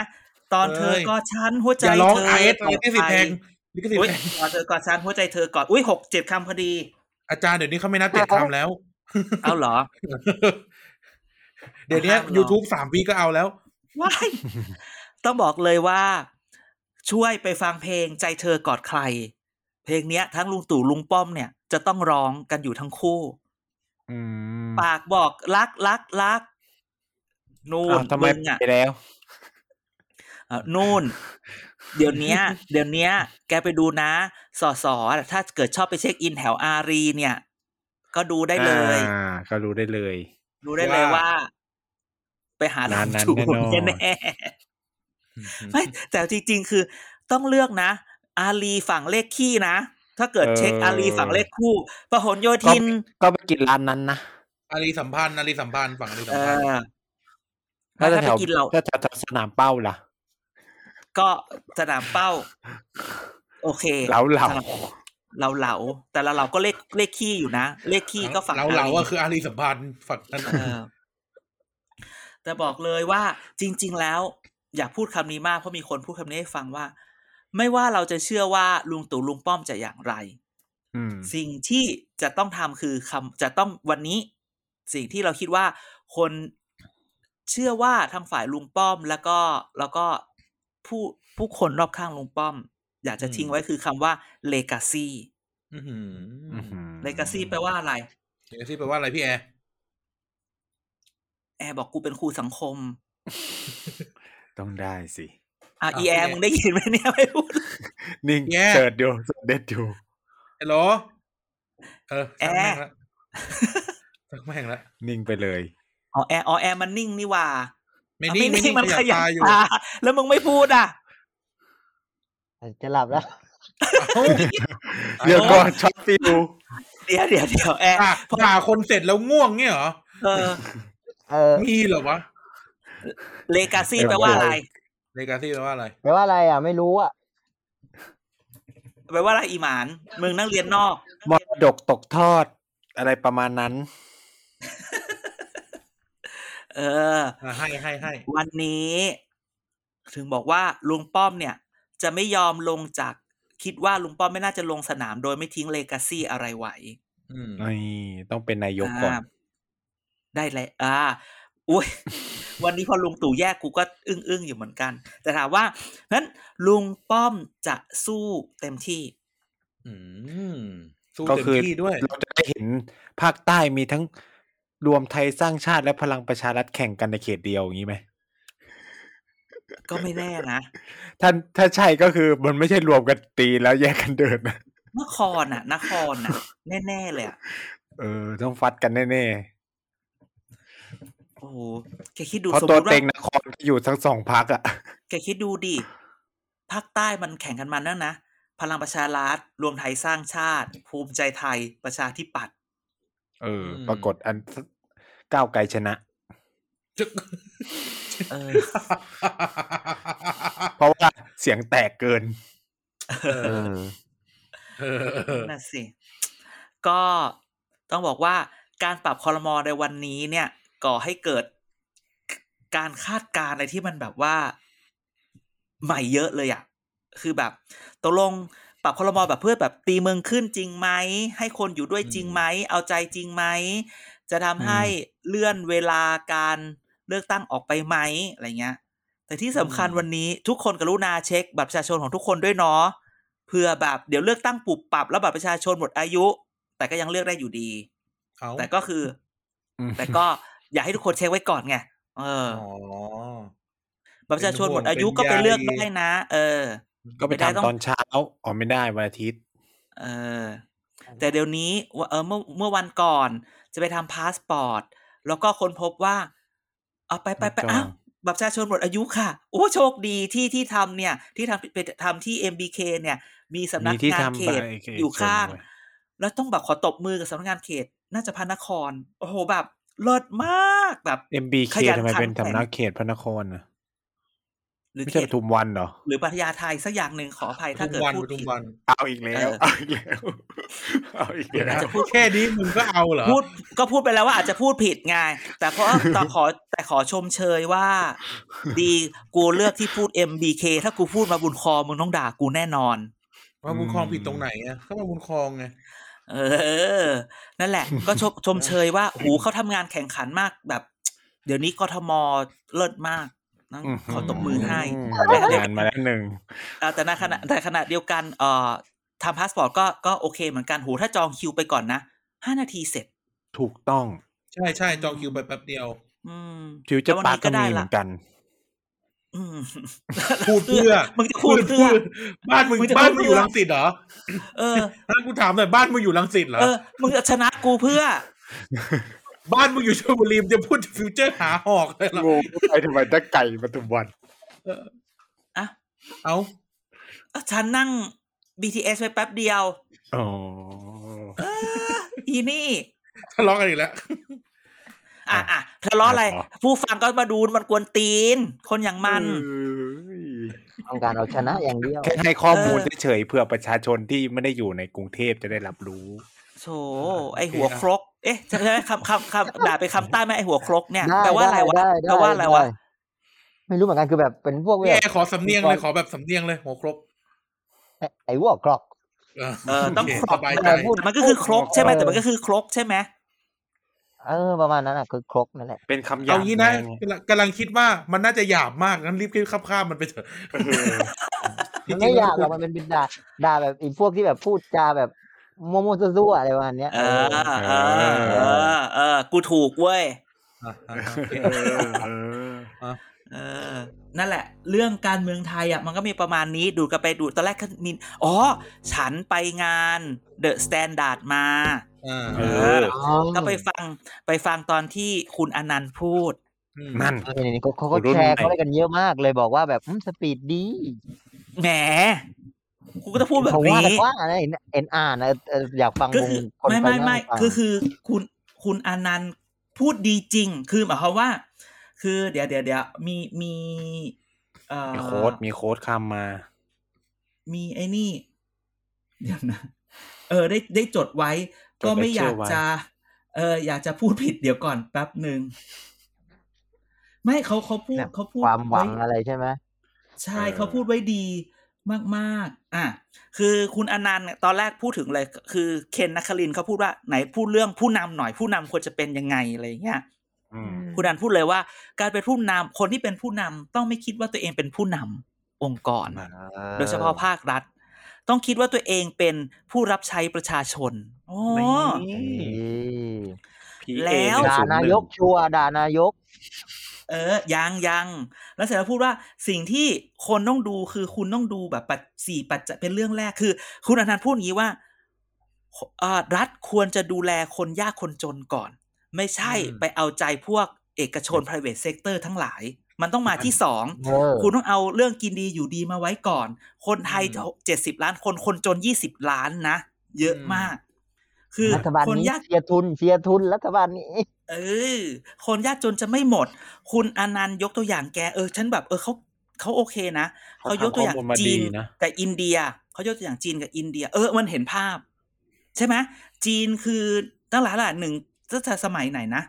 ตอนเธอเคยกอดฉันหัวใจอย่าร้องเธอไอเอสลิขสิทธิ์แพงลิขสิทธิ์อุ้ยแพงตอนเธอกอดฉันหัวใจเธอกอดอุ้ยหกเจ็ดคำพอดี อาจารย์เดี๋ยวนี้เขาไม่นับเจ็ดคำแล้ว เอาเหรอ เดี๋ยวนี้ห้ามเหรอ YouTube สามปีก็เอาแล้วว้ายต้องบอกเลยว่า ช่วยไปฟังเพลงใจเธอกอดใคร เพลงเนี้ย ทั้งลุงตู่ลุงป้อมเนี่ยจะต้องร้องกันอยู่ทั้งคู่อืมปากบอกรักรักรักนู่นอ้าวทำไมงอะไปแล้วเอ่อนู่น เดี๋ยวเนี้ยเดี๋ยวเนี้ยแกไปดูนะ สอสอถ้าเกิดชอบไปเช็คอินแถวอารีเนี่ย ก็ดูได้เลยอ่าก็รู้ได้เลย ดูได้เลยว่าว่าไปหาลุร้านงนั้นตู่แน่นอนแน่ๆไม่แต่จริง ๆ คือต้องเลือกนะ อารีฝั่งเลขขี้นะ ถ้าเกิดเช็คอารีฝั่งเลขคู่พหลโยก็ธิน ก็ไปกินร้านนั้นนะอารีสัมพันธ์อารีสัมพันธ์ฝั่งอารีสัเอมพันธ์อถ้าถ้าแถไปวกินเราถ้าแถวสนามเป้าล่ะ ก็สนามเป้า โอเคเหลาเหลาสนมเราเหลาแต่ละเราก็เลขเลขขี้อยู่นะ เลขขี้ก็ฝั่งเราอาเรารีก็คืออารีสัมพันธ์ฝั่งนั้นเออแต่บอกเลยว่าจริง ๆ แล้ว อยากพูดคำนี้มากเพราะมีคนพูดคำนี้ให้ฟังว่า ไม่ว่าเราจะเชื่อว่าลุงตู่ลุงป้อมจะอย่างไรอืมสิ่งที่จะต้องทำคือคำจะต้องวันนี้ สิ่งที่เราคิดว่าคนเชื่อว่าทางฝ่ายลุงป้อมแล้วก็แล้วก็ผู้ผู้คนรอบข้างลุงป้อม อยากจะทิ้งไว้คือคำว่า legacy อื้อหืออื้อหือ legacy แปลว่าอะไรเดี๋ยวที่แปลว่าอะไรพี่แอร์แอร์บอกกูเป็นครูสังคม ต้องได้สิ อะอีแอร์มึงได้ยินไหมเนี่ยไม่พูดนิ่ง search ดู search เด็ดดูฮัลโหลเออช่างแม่งละช่างแม่งละนิ่งไปเลยอ๋อแอร์อ๋อแอร์มันนิ่งนี่หว่า ไม่อะนิ่งไม่นิ่งมันขยับยับตาอยู่แล้วมึงไม่พูดอะจะหลับแล้วเอ้าเดี๋ยวก่อนช็อต feel เดี๋ยวเดี๋ยวเดี๋ยวแอร์ด่าด่าคนเสร็จแล้วง่วงเนี่ยเหรอเออเออมีเหรอวะ legacy แปลว่าอะไร legacy แปลว่าอะไรแปลว่าอะไรอะ ไม่รู้อะแปลว่าอะไรอีหมานมึงนั่งเรียนนอกมรดกตกทอด อะไรประมาณนั้น เอออะให้ให้ให้วันนี้ ถึงบอกว่าลุงป้อมเนี่ย จะไม่ยอมลงจากคิดว่าลุงป้อมไม่น่าจะลงสนามโดยไม่ทิ้งเลกาซี่อะไรไว้อืมนี่ต้องเป็นนายกก่อนอ่าได้เลยอ่า อุ้ยวันนี้พอลุงตู่แยกกูก็อึ้งอึ้งๆอยู่เหมือนกัน แต่ถามว่าเพราะฉะนั้นลุงป้อมจะสู้เต็มที่ อืมสู้ก็เต็มคือที่ด้วย เราจะได้เห็นภาคใต้มีทั้งรวมไทยสร้างชาติและพลังประชารัฐแข่งกันในเขตเดียวอย่างนี้ไหมก็ไม่แน่นะถ้าถ้าใช่ก็คือมันไม่ใช่รวมกันตีแล้วแยกกันเดินนะนครน่ะ นครน่ะ แน่ๆเลยอะเออ ต้องฟัดกันแน่ โอ้โหแกคิดดูๆเพราะสมตัมวติว่าเต็งนครอยู่ทั้งสองพักอะ แกคิดดูดิภาคใต้มันแข่งกันมานั่นนะพลังประชารัฐรวมไทยสร้างชาติ ภูมิใจไทยประชาธิปัตย์เออ อืม ปรากฏอันก้าวไกลชนะเออ เพราะว่าเสียงแตกเกินเอเอออ เออเออ นั่นสิ ก็ต้องบอกว่าการปรับคอรมอในวันนี้เนี่ย ก่อให้เกิดการคาดการณ์อะไรที่มันแบบว่าใหม่เยอะเลยอะ่ะคือแบบตกลงปรับคอรมอแบบเพื่อแบบตีเมืองขึ้นจริงไหมให้คนอยู่ด้วยจริงไหมเอาใจจริงไหมจะทำให้เลื่อนเวลาการเลือกตั้งออกไปไหมอะไรเงี้ย แต่ที่สำคัญวันนี้ทุกคนกรุณาเช็คบัตรประชาชนของทุกคนด้วยเนาะเพื่อแบบเดี๋ยวเลือกตั้งปุบปรับแล้วบัตรประชาชนหมดอายุ แต่ก็ยังเลือกได้อยู่ดีเอาแต่ก็คืออืมแต่ก็ อยากให้ทุกคนเช็คไว้ก่อนไงเอออ๋อบัตรประชาชนหมดอายุเป็นห่วงก็ไปเลือกเป็นใยได้นะ เออ ก็ไปไม่ได้ต้องทำตอนเช้าอ๋อไม่ได้วันอาทิตย์ เออ แต่เดี๋ยวนี้ว่าเออเมื่อเมื่อวันก่อน จะไปทำพาสปอร์ต แล้วก็ค้นพบว่า เอาไปไปไปจองอ้าวบัตรประชาชนหมดอายุค่ะ โอ้โชคดีที่ที่ทำเนี่ย ที่ทำไปทำที่ MBK เนี่ย มีสำนักมีที่งานทำเขตไปเขตอยู่ข้างส่วนไว้แล้วต้องแบบขอตบมือกับสำนักงานเขต น่าจะพระนคร โอ้โหแบบ เลิศมากแบบ MBK ขยันทำไมเป็นขันแข็งสำนักเขตพระนครนะหรือไม่เขใช่ตปทุมวันเหรอ หรือปัทยาไทยสักอย่างหนึ่งขออภัยถ้าทุเกิกดวันพูดทุกผิดวันเอาอีกแล้วเออเอาอีกแล้ว เอาอีกเดี๋ยวแล้นะวแค่นี้มึงก็เอาเหรอพูดก็พูดไปแล้วว่าอาจจะพูดผิดไง แต่เพราะแต่ขอแต่ขอชมเชยว่า ดีกูเลือกที่พูด MBK ถ้ากูพูดมาบุญคอมึงต้องด่ากูแน่นอนมาบุญคลองผิดตรงไหนอะก็มาบุญคลองไง เออ นั่นแหละ ก็ชมชมเชยว่าหูเขาทำงานแข่งขันมากแบบ เดี๋ยวนี้กทมเลิศมากนะขอตบมือให้งานมาแล้วหนึ่งอ่าแต่ในขณะแต่ขณะเดียวกันเอ่อทำพาสปอร์ตก็ก็โอเคเหมือนกันหูถ้าจองคิวไปก่อนนะห้านาทีเสร็จ ถูกต้อง ใช่ใช่จองคิวไปแป๊บเดียว อืมฟิวเจอร์แล้ววันปาร์นี้ก็มีได้เหมืละอนกันอืม พูดเพื่อมึงจะพูดเพื่อบ้านมึงมึงจะบ้านพูมึดงเพื่ออยู่รังสิตเหรอ เออถ้ากูถามหน่อยบ้านมึงอยู่รังสิตเหรอ เออ มึงจะชนะกูเพื่อ บ้านมึงอยู่ชลบุรีมึงจะพูดฟิวเจอร์หาหอกเลยเหรองงไปทำไมได้ไก่ปทุมวันอะเอาฉันนั่ง BTS ไปแป๊บเดียว อ๋ออีนี่ทะเลาะกันอีกแล้ว อะอะทะเลาะอะไรอ๋อผู้ฟังก็มาดูมันกวนตีน คนอย่างมันเอ้ยต้องการเอาชนะอย่างเดียวแค่ให้ข้อมูลเออเฉยๆเพื่อประชาชนที่ไม่ได้อยู่ในกรุงเทพจะได้รับรู้โถไอหัวครก เอ๊ะจะใช้คำคำคำด่าไปนคำใต้ไหมไอหัวครกเนี่ยได้แปลว่าอะไรวะได้ได้แปลว่าอะไรวะได้ไม่รู้เหมือนกันคือแบบเป็นพวกแบพี่บแอร์ขอสำเนียงเลยขอแบบสำเนียงเลยหัวครบไอ้ไอ้วัวกรอกเออเออต้องโเคครสกบายเอใจอพูดแต่มันก็คือครกใช่ไหมเออแต่มันก็คือครกใช่ไหม เออประมาณนั้นอะคือครกนั่นแหละเป็นคำหยาเอาบงี้นะแงกำลังคิดว่ามันน่าจะหยาบมากงั้นรีบข้ามข้ามๆมันไปเถอะเออมันไม่อยากหรอกมันเป็นบินด่าด่าแบบอีพวกที่แบบพูดจาแบบมั่วๆซั่วๆอะไรประมาณเนี้ยเออเออเออเออกูถูกเว้ย อะอะโอเคเออเออเออนั่นแหละ เรื่องการเมืองไทยอะมันก็มีประมาณนี้ดูกันไปดูตอนแรกก็มีอ๋อ ฉันไปงานเดอะสแตนดาร์ดมาอ่าเอเอออก็ไปฟังไปฟังตอนที่คุณอนันต์พูดมนั่นเออนี่เขาเขาก็รุ่นแชร์ใหม่เขาอะไรกันเยอะมากเลยบอกว่าแบบอืมสปีดดีแหมกูก็จะพูดแบบเขาว่านี้กันว่าอะไรเอ็นอ่านนะเอออยากฟังก็วงคือคนไม่ปไม่ไม่นั่งฟังคือคือคุณคุณอนันต์พูดดีจริง คือหมายความว่า คือเดี๋ยวเดี๋ยวเดี๋ยวมีมีเอ่อมีโค้ดมีโค้ดคำมา มีไอ้นี่ เดี๋ยวนะ เออ ได้ได้จดไว้จดก็ไม่อยากไว้จะ เออ อยากจะพูดผิดเดี๋ยวก่อนแป๊บหนึ่งไม่เขาเขาพูดเนี่ยเขาพูดความหวังไอะไรใช่ไหมใช่เออเขาพูดไว้ดีมากมากๆ อะ คือคุณอนันต์เนี่ยตอนแรกพูดถึงเลย คือเคนนักคลินทร์เขาพูดว่าไหนพูดเรื่องผู้นำหน่อยผู้นำควรจะเป็นยังไงอะไรอย่างเงี้ยอืม คุณอนันต์พูดเลยว่า การเป็นผู้นำคนที่เป็นผู้นำต้องไม่คิดว่าตัวเองเป็นผู้นำองค์กร โดยเฉพาะภาครัฐ ต้องคิดว่าตัวเองเป็นผู้รับใช้ประชาชนอ๋อนี่นี่แล้วด่านายกชัวร์ด่านายก เออยังยังแล้วเสร็จแล้วพูดว่าสิ่งที่คนต้องดูคือคุณต้องดูแบบปัจสี่ปัจจัยเป็นเรื่องแรกคือ คุณอนันต์พูดอย่างนี้ว่าเอ่อรัฐควรจะดูแลคนยากคนจนก่อน ไม่ใช่อืมไปเอาใจพวกเอกชน private sector ทั้งหลาย มันต้องมาที่สองเออคุณต้องเอาเรื่องกินดีอยู่ดีมาไว้ก่อน คนไทยอืมเจ็ดสิบล้านคนคนจนยี่สิบล้านนะ เยอะอืมมาก คือรัฐบาลคนนี้ยากเชียร์ทุนเชียร์ทุนรัฐบาลนี้ เออ คนยากจนจะไม่หมด คุณอนันต์ยกตัวอย่างแกเออฉันแบบเออเขาเขาโอเคนะเขาเขายกตัวอย่างทำข้อมูลมาจีนดีนะกับอินเดียเขายกตัวอย่างจีนกับอินเดีย เออมันเห็นภาพ ใช่ไหมจีนคือตั้งหลายหลายหนึ่ง ตั้งแต่สมัยไหนนะ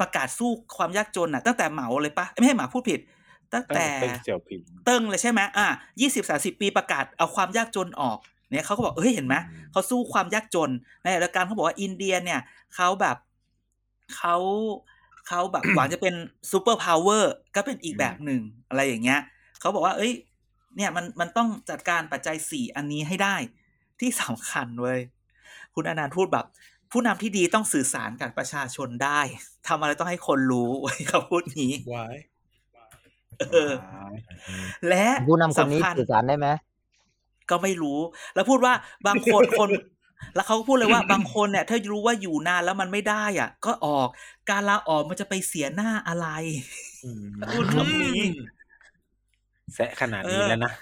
ประกาศสู้ความยากจนอะ ตั้งแต่เหมาเลยปะไม่ใช่เหมาพูดผิด ตั้งแต่เต้งเสี่ยวผิงเติ้งเลยใช่ไหมอะยี่สิบสามสิบปีประกาศเอาความยากจนออกเนี่ยเขาก็บอกเฮ้ยเห็นไหมเขาสู้ความยากจนในขณะเดียวกันเขาบอกว่าอินเดียเนี่ยเขาแบบเขาเขาแบบหวังจะเป็น superpower ก็เป็นอีกแบบหนึ่งอะไรอย่างเงี้ยเขาบอกว่า เอ้ย เนี่ยมันมันต้องจัดการปัจจัยสี่อันนี้ให้ได้ ที่สำคัญเว้ยคุณอนันต์พูดแบบ ผู้นำที่ดีต้องสื่อสารกับประชาชนได้ทำอะไรต้องให้คนรู้เว้ยเขาพูดงี้วายเออและผู้นำคนนี้สำญสื่อสารได้ไหมก็ไม่รู้ แล้วพูดว่าบางคนคน แล้วเขาก็พูดเลยว่าบางคนเนี่ย ถ้ารู้ว่าอยู่นานแล้วมันไม่ได้อะ ก็ออก การลาออกมันจะไปเสียหน้าอะไรพูดคำนี้แซะขนาดนี้แล้วนะ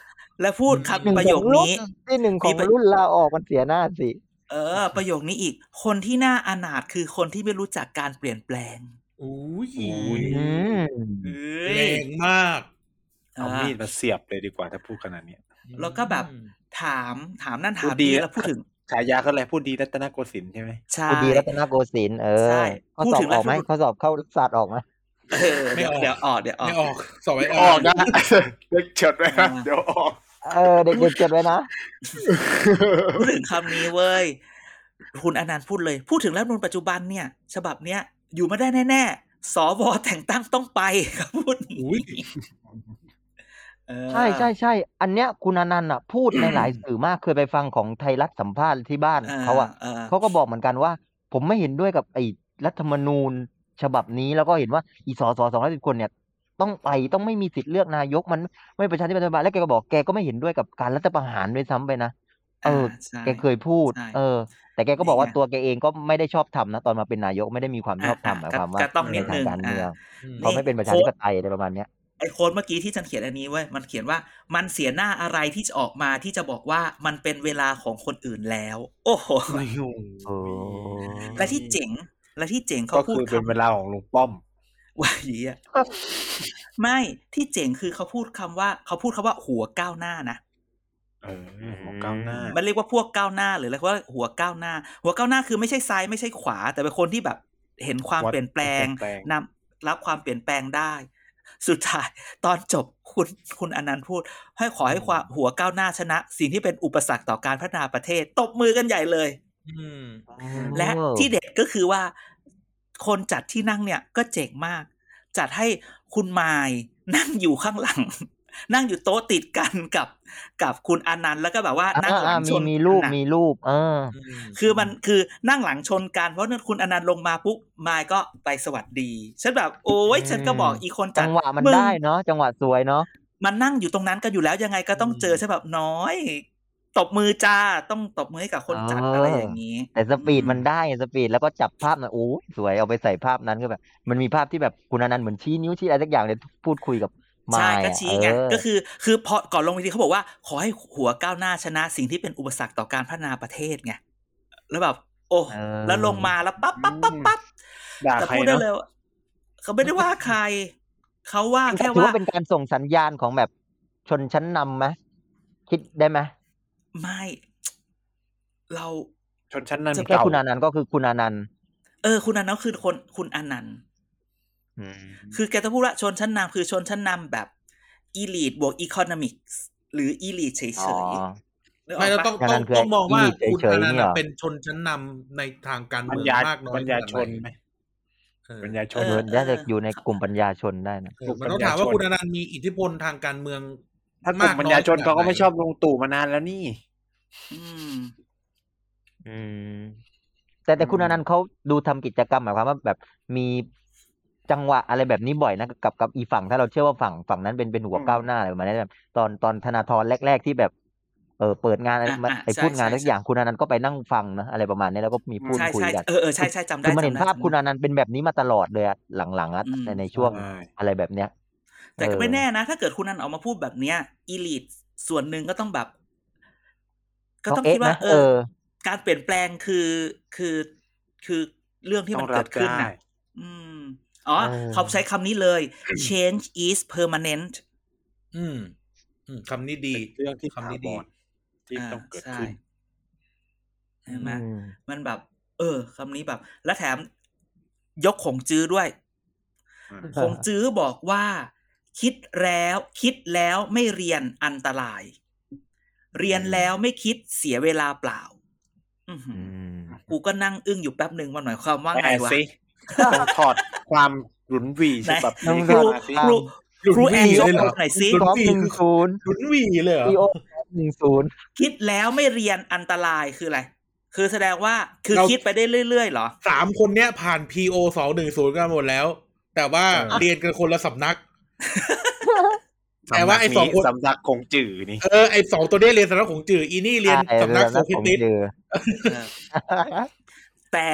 แล้วพูดหนึ่งคำประโยคของรุ่นี้ที่หนึ่งของมีประรุ่นลาออกมันเสียหน้าสิ เออ ประโยคนี้อีก คนที่น่าอนาถคือคนที่ไม่รู้จักการเปลี่ยนแปลงอุ้ยอุ้ยอืมเอ้แรยงมาก เอามีดมาเสียบเลยดีกว่าถ้าพูดขนาดเนี้ยแล้วก็แบบถามถามนั่นพูถาดมดีนี่อะแล้วพูดถึงฉายาเขาอะไรพูดดีรัตนโกสินทร์ใช่ไหมใช่พูดดีรัตนโกสินทร์เอใช่อข้อพูดสอถึบงแล้อวอกไหมพูดข้อสอบเข้าศาสตร์ออกไหมเออเดี๋ยวเดี๋ยวออกเดี๋ยวออกไม่ออกสอบไว้ออกนะเด็กเฉิดไว้นะอ่าเดี๋ยวออก เออเด็กๆจดไว้นะพูดถึงคำนี้เว้ยคุณอนันต์พูดเลย พูดถึงรัฐธรรมนูญปัจจุบันเนี่ย ฉบับเนี้ยอยู่มาได้แน่ๆสวแต่งตั้งต้องไปเขาพูดอย่างอุ้ยนี้เออใช่ใช่ใช่ อันเนี้ยคุณอนันต์อะ พูดในหลายสื่อมากเคยไปฟังของไทยรัฐสัมภาษณ์ที่บ้านเขาอะเออเขาก็บอกเหมือนกันว่า ผมไม่เห็นด้วยกับไอ้รัฐธรรมนูญฉบับนี้แล้วก็เห็นว่าอีสอสอสองร้อยสิบคนเนี่ย ต้องไปต้องไม่มีสิทธิ์เลือกนายกมันไม่ประชาธิปไตยแล้วแกก็บอกแกก็ไม่เห็นด้วยกับการรัฐประหารด้วยซ้ำไปนะเออใช่แกเคยพูดใช่เออ แต่แกก็บอกว่านี่ไงตัวแกเองก็ไม่ได้ชอบทำนะ ตอนมาเป็นนายกไม่ได้มีความชอบทำหมายความว่าก็ต้องนิในดทานึงงการเมืองอะเขาไม่เป็นประชาธิปไตยอะไรประมาณเนี้ยไอ้โค้ดเมื่อกี้ที่ฉันเขียนอันนี้เว้ยมันเขียนว่ามันเสียหน้าอะไรที่จะออกมาที่จะบอกว่ามันเป็นเวลาของคนอื่นแล้ว โอ้โหโอ้และที่เจ๋ง และที่เจ๋งเขาก็พูดคือเป็นคำเวลาของลุงป้อม ว่าอย่างนี้อะไม่ที่เจ๋งคือเขาพูดคำว่า เขาพูดคำว่าหัวก้าวหน้านะเออหัวก้าวหน้า มันเรียกว่าพวกก้าวหน้าหรือเรียกว่าหัวก้าวหน้า หัวก้าวหน้าคือไม่ใช่ซ้ายไม่ใช่ขวา แต่เป็นคนที่แบบเห็นความวัดเปลี่ยนแปลงเปลี่ยนแปลงนำรับความเปลี่ยนแปลงได้ สุดท้ายตอนจบคุณคุณอนันต์พูด ให้ขอให้ความหัวก้าวหน้าชนะ สิ่งที่เป็นอุปสรรคต่อการพัฒนาประเทศ ตบมือกันใหญ่เลยอืมและที่เด็ดก็คือว่า คนจัดที่นั่งเนี่ยก็เจ๋งมาก จัดให้คุณมายนั่งอยู่ข้างหลัง นั่งอยู่โต๊ะติดกันกับกับคุณอนันต์แล้วก็แบบว่านั่งหลัอ่างชมีนมีรูปกันน่ะมีรูป เออ คือมันคือนั่งหลังชนกันเพราะนั่นคุณอนันต์ลงมาปุ๊บมายก็ไปสวัสดีฉันแบบโอ้ยอืมฉันก็บอกอีกคนจัจัดงหวะมันงได้เนาะจังหวะสวยเนาะมันนั่งอยู่ตรงนั้นกันอยู่แล้วยังไงก็ต้องเจอฉันแบบน้อย ตบมือจ้าต้องตบมือให้กับคนจัดอะไรอย่างนี้ แต่สปีดมันได้สปีดแล้วก็จับภาพนะโอ้ยสวยเอาไปใส่ภาพนั้นก็แบบ มันมีภาพที่แบบคุณอนันต์เหมือนชี้นิ้วชี้อะไรสักอย่างเลยพูดคุยกับมาใช่ยก็อะชี้ไงเออก็คือ คือพอก่อนลงเวทีเขาบอกว่า ขอให้หัวก้าวหน้าชนะสิ่งที่เป็นอุปสรรคต่อการพัฒนาประเทศไงแล้วแบบ โอ้เออแล้วลงมาแล้วปั๊บปั๊บปั๊บปั๊บด่าแต่ใครพูดได้เนาะเลยว่าเขาไม่ได้ว่าใคร เขาว่าแค่ถือว่าว่าเป็นการส่งสัญญาณของแบบชนชั้นนำไหมคิดได้ไหม ไม่ เราชนชั้นนำแค่เก่าคุณอนันต์ก็คือคุณอนันต์เออ คุณอนันต์คือคนคุณอนันต์อืมคือแกจะพูดว่าชนชั้นนำคือชนชั้นนำแบบ elite บวก economics หรืออีลิทเฉอ๋อยๆนึกอไม่อกเราปะต้องอย่างต้นั้องนคือต้องมองว่า elite คุณเฉยอๆนันต์เนี่ยเหรอะอเป็นชนชั้นนำในทางการปัเมืญองญามากน้อยปัญญาขชนาดนไหไหมเออปัญญาชเอนอน่าจะอยู่ในกลุ่มปัญญาชนได้นะเออมันต้องถามว่าคุณอนันต์มีอิทธิพลทางการเมือง ถ้ากลุ่มปัญญาชนเขาก็ไม่ชอบลงตู่มานานแล้วนี่ อืม อืม แต่แต่คุณอนันต์เขาดูทำกิจกรรมหมายความว่าแบบมีจังหวะอะไรแบบนี้บ่อยนะกับกับอีฝั่งถ้าเราเชื่อว่าฝั่งฝั่งนั้นเป็นเป็นหัวอืมก้าวหน้าอะไรประมาณนี้แบบตอนตอนธนาธรแรก ๆที่แบบ เออเปิดงานอะไรอะมาอะไอพูดใช่งานใช่ทุกอย่างคุณอนันต์ก็ไปนั่งฟังนะอะไรประมาณนี้แล้วก็มีพูดใช่คุยใช่กันเออเออใช่ใช่จำได้คือมันเห็นจำได้ภาพจำได้คุณอนันต์เป็นแบบนี้มาตลอดเลยอะหลังๆอะอืมในในช่วงใช่อะไรแบบเนี้ย แต่ก็เออไม่แน่นะ ถ้าเกิดคุณนันออกมาพูดแบบเนี้ยอีลิทส่วนหนึ่งก็ต้องแบบ ก็ต้องคิดว่าเอ๊ะนะเอเอออการเปลี่ยนแปลงคือคือคือเรื่องที่มันต้องรัเกิบดขึ้นได้นะอืมอ๋อเออเขาใช้คำนี้เลย change is permanent อืมอืมคำนี้ดีเป็นเรื่องที่คำนี้ถาวดีรที่ต้องเกิดใช่ขึ้นใช่ไหมอืมมันแบบ เออคำนี้แบบ และแถมยกของจื้อด้วยอืมของจื้อบอกว่า คิดแล้วคิดแล้วไม่เรียนอันตราย เรียนแล้วไม่คิดเสียเวลาเปล่าอื้อหือือมกูก็นั่งอึ้งอยู่แป๊บหนึ่งมันหมายความว่าไงแต่วะสิต้องถอดความหลุนหวีฉบับต้องนี้ครูมาสิครูหลุนครูแอนวียกเลยเหรอหน่อยสิหลุพร้อมวีหนึ่งคือศูนย์หลุนวีเลยเหรอพีโอหนึ่งศูนย์คิดแล้วไม่เรียนอันตรายคืออะไร คือแสดงว่าคือเราคิดไปได้เรื่อยๆเหรอสามคนเนี้ยผ่าน PO สองหนึ่งศูนย์กันหมดแล้ว แต่ว่าเออเรียนกันคนละสำนัก แต่ว่าไอ้สองคนสำนักคงจื่อนี่เออไอสองตัวเนี้ยเรียนสำนักของจืออีนี่เรียนใช่สำนักโซแล้วคิผมติสเจอแต่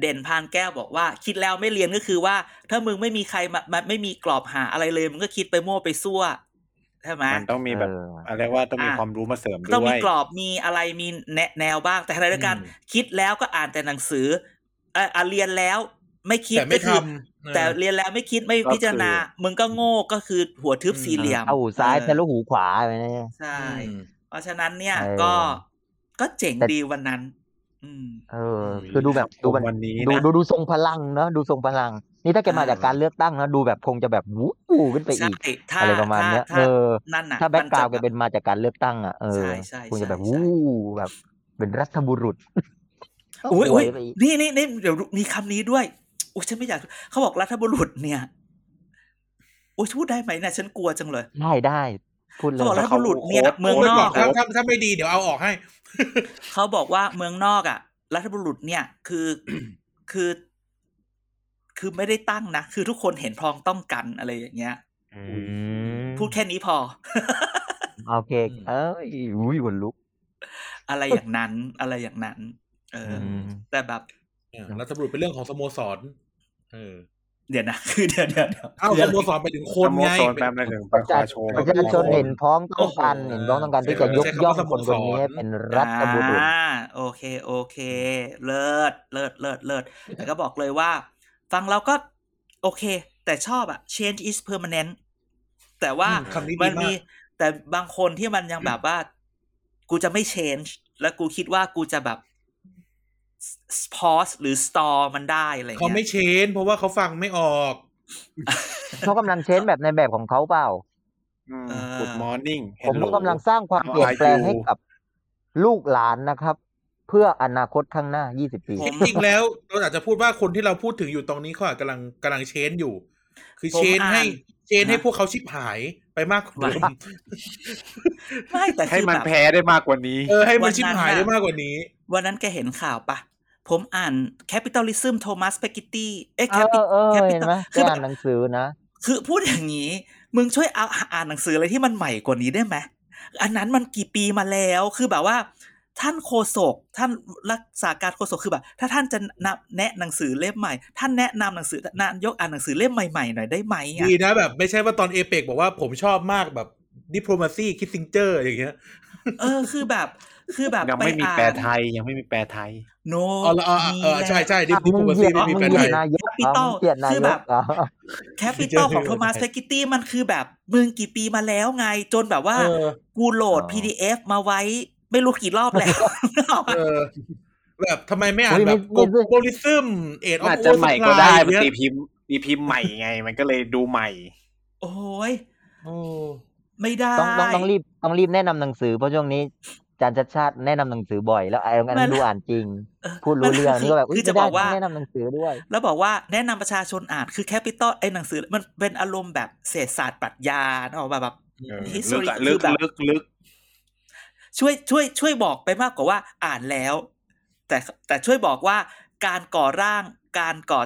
เด่นพานแก้วบอกว่า คิดแล้วไม่เรียนก็คือว่า ถ้ามึงไม่มีใครมามาไม่มีกรอบหาอะไรเลยมึงก็คิดไปมั่วไปซั่วใช่ไหมมันต้องมีแบบเอออะไรว่าต้องมีอะความรู้มาเสริมด้ต้องวมียกรอบมีอะไรมีแนะแนวบ้างแต่ขณะเดียวกันอืมคิดแล้วก็อ่านแต่หนังสือเอ่ออะเรียนแล้ว ไม่คิดแต่ไม่ก็คือทำเออแต่เรียนแล้วไม่คิดไม่ก็คือพิจารณา มึงก็โง่ก็คือหัวทึบอืมสี่เหลี่ยมเอาหูซ้ายเออทะลุหูขวาไปเนี่ยใช่อืมเพราะฉะนั้นเนี่ยเออก็ก็เจ๋งแต่ดีวันนั้นอืมเออ คือดูแบบดูแบบวันนี้ดูนะดูดูทรงพลังเนอะดูทรงพลัง นี่ถ้าแกมาอ่าจากการเลือกตั้งนะดูแบบคงจะแบบวู้ขึ้นไปใช่อีกถ้าอะไรประมาณเนี้ยถ้าเออนั่นน่ะถ้าแบ็กกราวมัแกจะเป็นมาจากการเลือกตั้งอะเออใช่ใช่คงจะแบบใช่วู้แบบเป็นรัฐบุรุษอุ้ยสวอุ้ยไปอีกนี่นี่นี่เดี๋ยวมีคำนี้ด้วย อุ้ยฉันไม่อยากเขาบอกรัฐบุรุษเนี่ยอุ้ยพูดได้ไหมเนี่ยฉันกลัวจังเลยได้ได้พูดเลเขาบอกยรัฐบุรุษเนี่ยโค้ดเมืองพูดนไว้อก่อนกถ้าอะถ้าถ้าไม่ดีเดี๋ยวเอาออกให้ เขาบอกว่าเมืองนอกอะ รัฐบุรุษเนี่ย คือคือ คือไม่ได้ตั้งนะ คือทุกคนเห็นพ้องต้องกันอะไรอย่างเงี้ยอืมพูดแค่นี้พอ โอเคอืมเอ้ยอุ้ยขนลุก อะไรอย่างนั้น อะไรอย่างนั้น เอออมแต่แบบ เออรัฐบุรุษเป็นเรื่องของสโมสรเออเดี๋ยวนะคือเดี๋ยวเดี๋ยวเดี๋ยวเอ้าคือสอะไรโมสรไปถึงคสนโมไงสรแปลมาถึงประชาชนประชาชนเห็นพ้องต้องกันโอ้โหเห็นพ้องต้องกันที่จะเออยกใช้คำย่องว่าสโมคนคนนี้สรให้เป็นรัฐบุรุษอ่าโอเคโอเค เลิศเลิศเลิศเลิศแต่ก็บอกเลยว่า ฟังเราก็ โอเค แต่ชอบอะ change is permanent แต่ว่าอืมคำนี้ดีมันมีมากแต่บางคนที่มันยังแบบว่า กูจะไม่ change แล้วกูคิดว่ากูจะแบบ pause หรือ store มันได้อะไรเขาเงี้ไม่ยเชน เพราะว่าเขาฟังไม่ออกเขากำลังเช้นแบบในแบบของเขาเปล่าเออ Good morning ผมก็ Hello กำลังสร้างความ How เปลี่ยน are แปลง you? ให้กับลูกหลานนะครับ เพื่ออนาคตข้างหน้า 20 ปี ผมจริงๆแล้วเราอาจจะพูดว่าคนที่เราพูดถึงอยู่ตรงนี้เขาอาจกำลังกำลังเชนอยู่ คือผมเชนให้อ่านเชนให้ฮะพวกเขาชิบหายไปมากกว่าเดิมไม่แต่ให้คือมันแบบแพ้ได้มากกว่านี้ เออให้วัมันนนั้นชิบหายน่ะได้มากกว่านี้ วันนั้นแกเห็นข่าวปะ ผมอ่าน Capitalism Thomas Piketty เอ๊ะเออ Capi- เออ Capital เห็นไหมคือแกแบอ่าบนหนังสือนะ คือพูดอย่างนี้ มึงช่วยเอาอ่านหนังสืออะไรที่มันใหม่กว่านี้ได้ไหมอันนั้นมันกี่ปีมาแล้วคือแบบว่า ท่านโฆษกท่านรักษาการโฆษกคือแบบ ถ้าท่านจะนำแนะหนังสือเล่มใหม่ ท่านแนะนำหนังสือนายกอ่านหนังสือเล่มใหม่ๆหน่อยได้ไหมอะดีนะแบบ ไม่ใช่ว่าตอนเอเปกบอกว่าผมชอบมากแบบดิปโ o มาซีคิดซิงเจอร์อย่างเงี้ยเออคือแบบ คือแบบยังไปไม่มีอ่านแปลไทยยังไม่มีแปลไทย โนอ๋อแล้วอ๋อเออใช่ใช่ดิปโ o มาซีไม่มีมึแปลงไทเหยียยดนายกปิโต้เหยียดนาคืยอแบบกเหรอแคปิตอลของโทมัสเพกิตตี้มันคือแบบมึงกี่ปีมาแล้วไง จนแบบว่าเออกูโหลดอ๋อ PDF มาไว้ ไม่รู้กี่รอบแล้วเออแบบทำไมไม่อ่าอุ๊นยแบบไม่กไม่โพลิซึมเอ็ดออฟอาจโอจะสใหม่ปก็ลาได้ยมันเงี้ยตีพิมพ์ตีพิมพ์ใหม่ไง มันก็เลยดูใหม่ โอ้ยโอ้ไม่ได้ต้องต้องต้องรีบต้องรีบแนะนำหนังสือเพราะช่วงนี้อา จารย์ชัดชาติแนะนำหนังสือบ่อยแล้วไอ้อันมันั้นนดูอ่านจริงเออพูดรู้เรื่องมันนี่ก็แบบคืออุ๊ยจะไม่ได้บอกว่าต้องแนะนำหนังสือด้วย แล้วบอกว่าแนะนำประชาชนอ่านคือแคปิตอลไอ้หนังสือมันเป็นอารมณ์แบบเศรษฐศาสตร์ปรัชญาเนอะแบบแบบเออ history ลึกอะคืลึอกแบบลึกลึกช่วยช่วยช่วยบอกไปมากกว่าว่าอ่านแล้ว แต่แต่ช่วยบอกว่าการก่อร่างการก่อ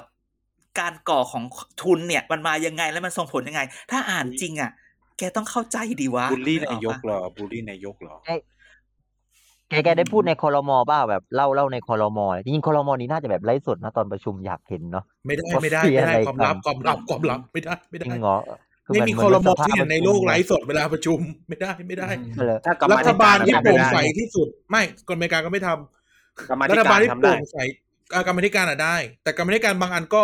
การก่อของทุนเนี่ย มันมายังไงแล้วมันส่งผลยังไง ถ้าอ่านจริงอะแกต้องเข้าใจดีวะบูลลี่นึกออนายกปะเหรอบูลลี่นายกเหรอ แกแกได้พูดในคอรมอเปล่าแบบเล่าเล่าในคอรมอจริงๆคอรมอนี้น่าจะแบบไลฟ์สดนะตอนประชุมอยากเห็นเนาะไม่ได้ว่าไม่ได้เสียไม่ได้อะไรความลับกันความลับความลับไม่ได้ไม่จได้ริงเหรอคือไม่แบบมีเหคอรมอสภาที่พเห็นในโลกประชุมไลฟ์สดเวลาประชุมไม่ได้ไม่ได้เลยถ้ากรรรัมาฐธิบาการลที่ทำโปร่งได้ใสที่สุด ไม่กรรมการก็ไม่ทำกรรมารัธิฐกาบาลรที่ทำโปได้ร่งใสอ่ากรรมธิการอะได้ แต่กรรมธิการบางอันก็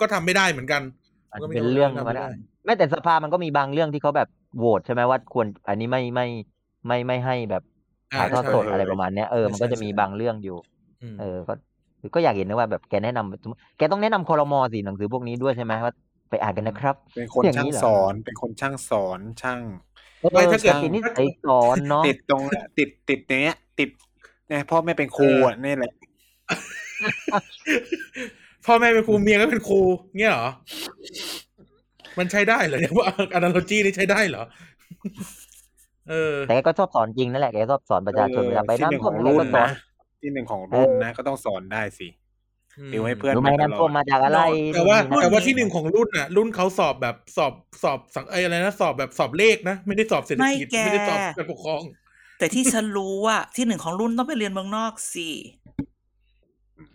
ก็ทำไม่ได้เหมือนกันอาจก็จะไม่เป็นเรื่องธรทำรมไม่ดาได้ไม่แต่สภามันก็มีบางเรื่องที่เขาแบบโหวตใช่ไหมว่าควรอันนี้ไม่ไม่ไม่ไม่ให้แบบอ่า ถ่ายทอดใช่สดอะไรประมาณเนี้ยเออใช่มันก็จะใช่มีใช่บางเรื่องอยู่อืมเออก็ก็อยากเห็นนะว่าแบบแกแนะนำแกต้องแนะนำคอรมอสิหนังสือพวกนี้ด้วยใช่ไหมว่าไปอ่านกันนะครับ เป็นคนอย่างช่างนี้เหรอสอน เป็นคนช่างสอนช่างไม่ถ้าเกิดติดนิสัยสอนเนาะติดตรงติดติดเนี้ย ติดเนี่ยพ่อแม่เป็นครูอะนี่แหละพ่อแม่เป็นครูเมียก็เป็นครูเงี้ยเหรอ มันใช้ได้เหรอเนี่ยว่าอนาโลจีนี่ใช้ได้เหรอ เออ แต่แกก็ชอบสอนจริงนั่นแหละแกชอบสอนประชาชนเวลาไปที่หนึ่น้ำงท่ขวอมงแกรุ่ก็นสอนนะที่หนึ่งของรุ่นนะก็ต้องสอนได้สิติวให้เพื่อนรู้ไหมไปตลอดน้ำท่วมมาจากอะไร แต่ว่านู่นแต่ว่านี่ที่หนึ่งของรุ่นน่ะ รุ่นเขาสอบแบบสอบสอบสังเอยอะไรนะสอบแบบสอบเลขนะ ไม่ได้สอบเศรษฐกิจไม่แกไม่ได้สอบการปกครอง แต่ที่ฉันรู้ว่าที่หนึ่งของรุ่นต้องไปเรียนเมืองนอกสิ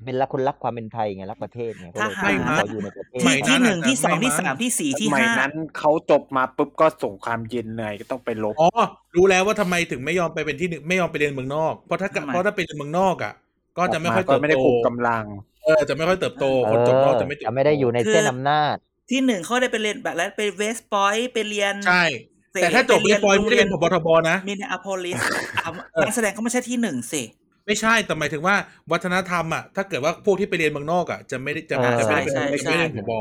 เป็นรักคนรักความเป็นไทยไงรักประเทศไงก็เลยทหารขออยู่ในประเทศไม่ที่นั้นที่หนึ่งอาจจะที่สองไม่ที่มั้งสามที่สี่ที่สมัยห้านั้นเขาจบมาปุ๊บก็สงครามเย็นเลยก็ต้องไปลบอ๋อรู้แล้วว่าทำไมถึงไม่ยอมไปเป็นที่หนึ่งไม่ยอมไปเรียนเมืองนอกเพราะถ้าทำไมเพราะถ้าไปเรียนเมืองนอกอะ ก็จะไม่ค่อยก็เติบไม่ได้โตผูกกำลังเออจะไม่ค่อยเติบโตคนจบนอกจะไม่เติบจะโตไม่ได้อยู่ในเส้นอำนาจ ที่หนึ่งเขาได้ไปเรียนแบบแล้วไปเวสต์พอยต์ไปเรียนใช่แต่ถ้าจบเรียนปอยไม่ได้เป็นพบทบนะมินอาโพลิสนักแสดงก็ไม่ใช่ที่หนึ่งสิ ไม่ใช่แต่หมายถึงว่าวัฒนธรรมอะถ้าเกิดว่าพวกที่ไปเรียนเมืองนอกอะจะไม่ได้จะเออจะไม่ได้เป็นใช่ใช่จะไม่ได้เป็นผบ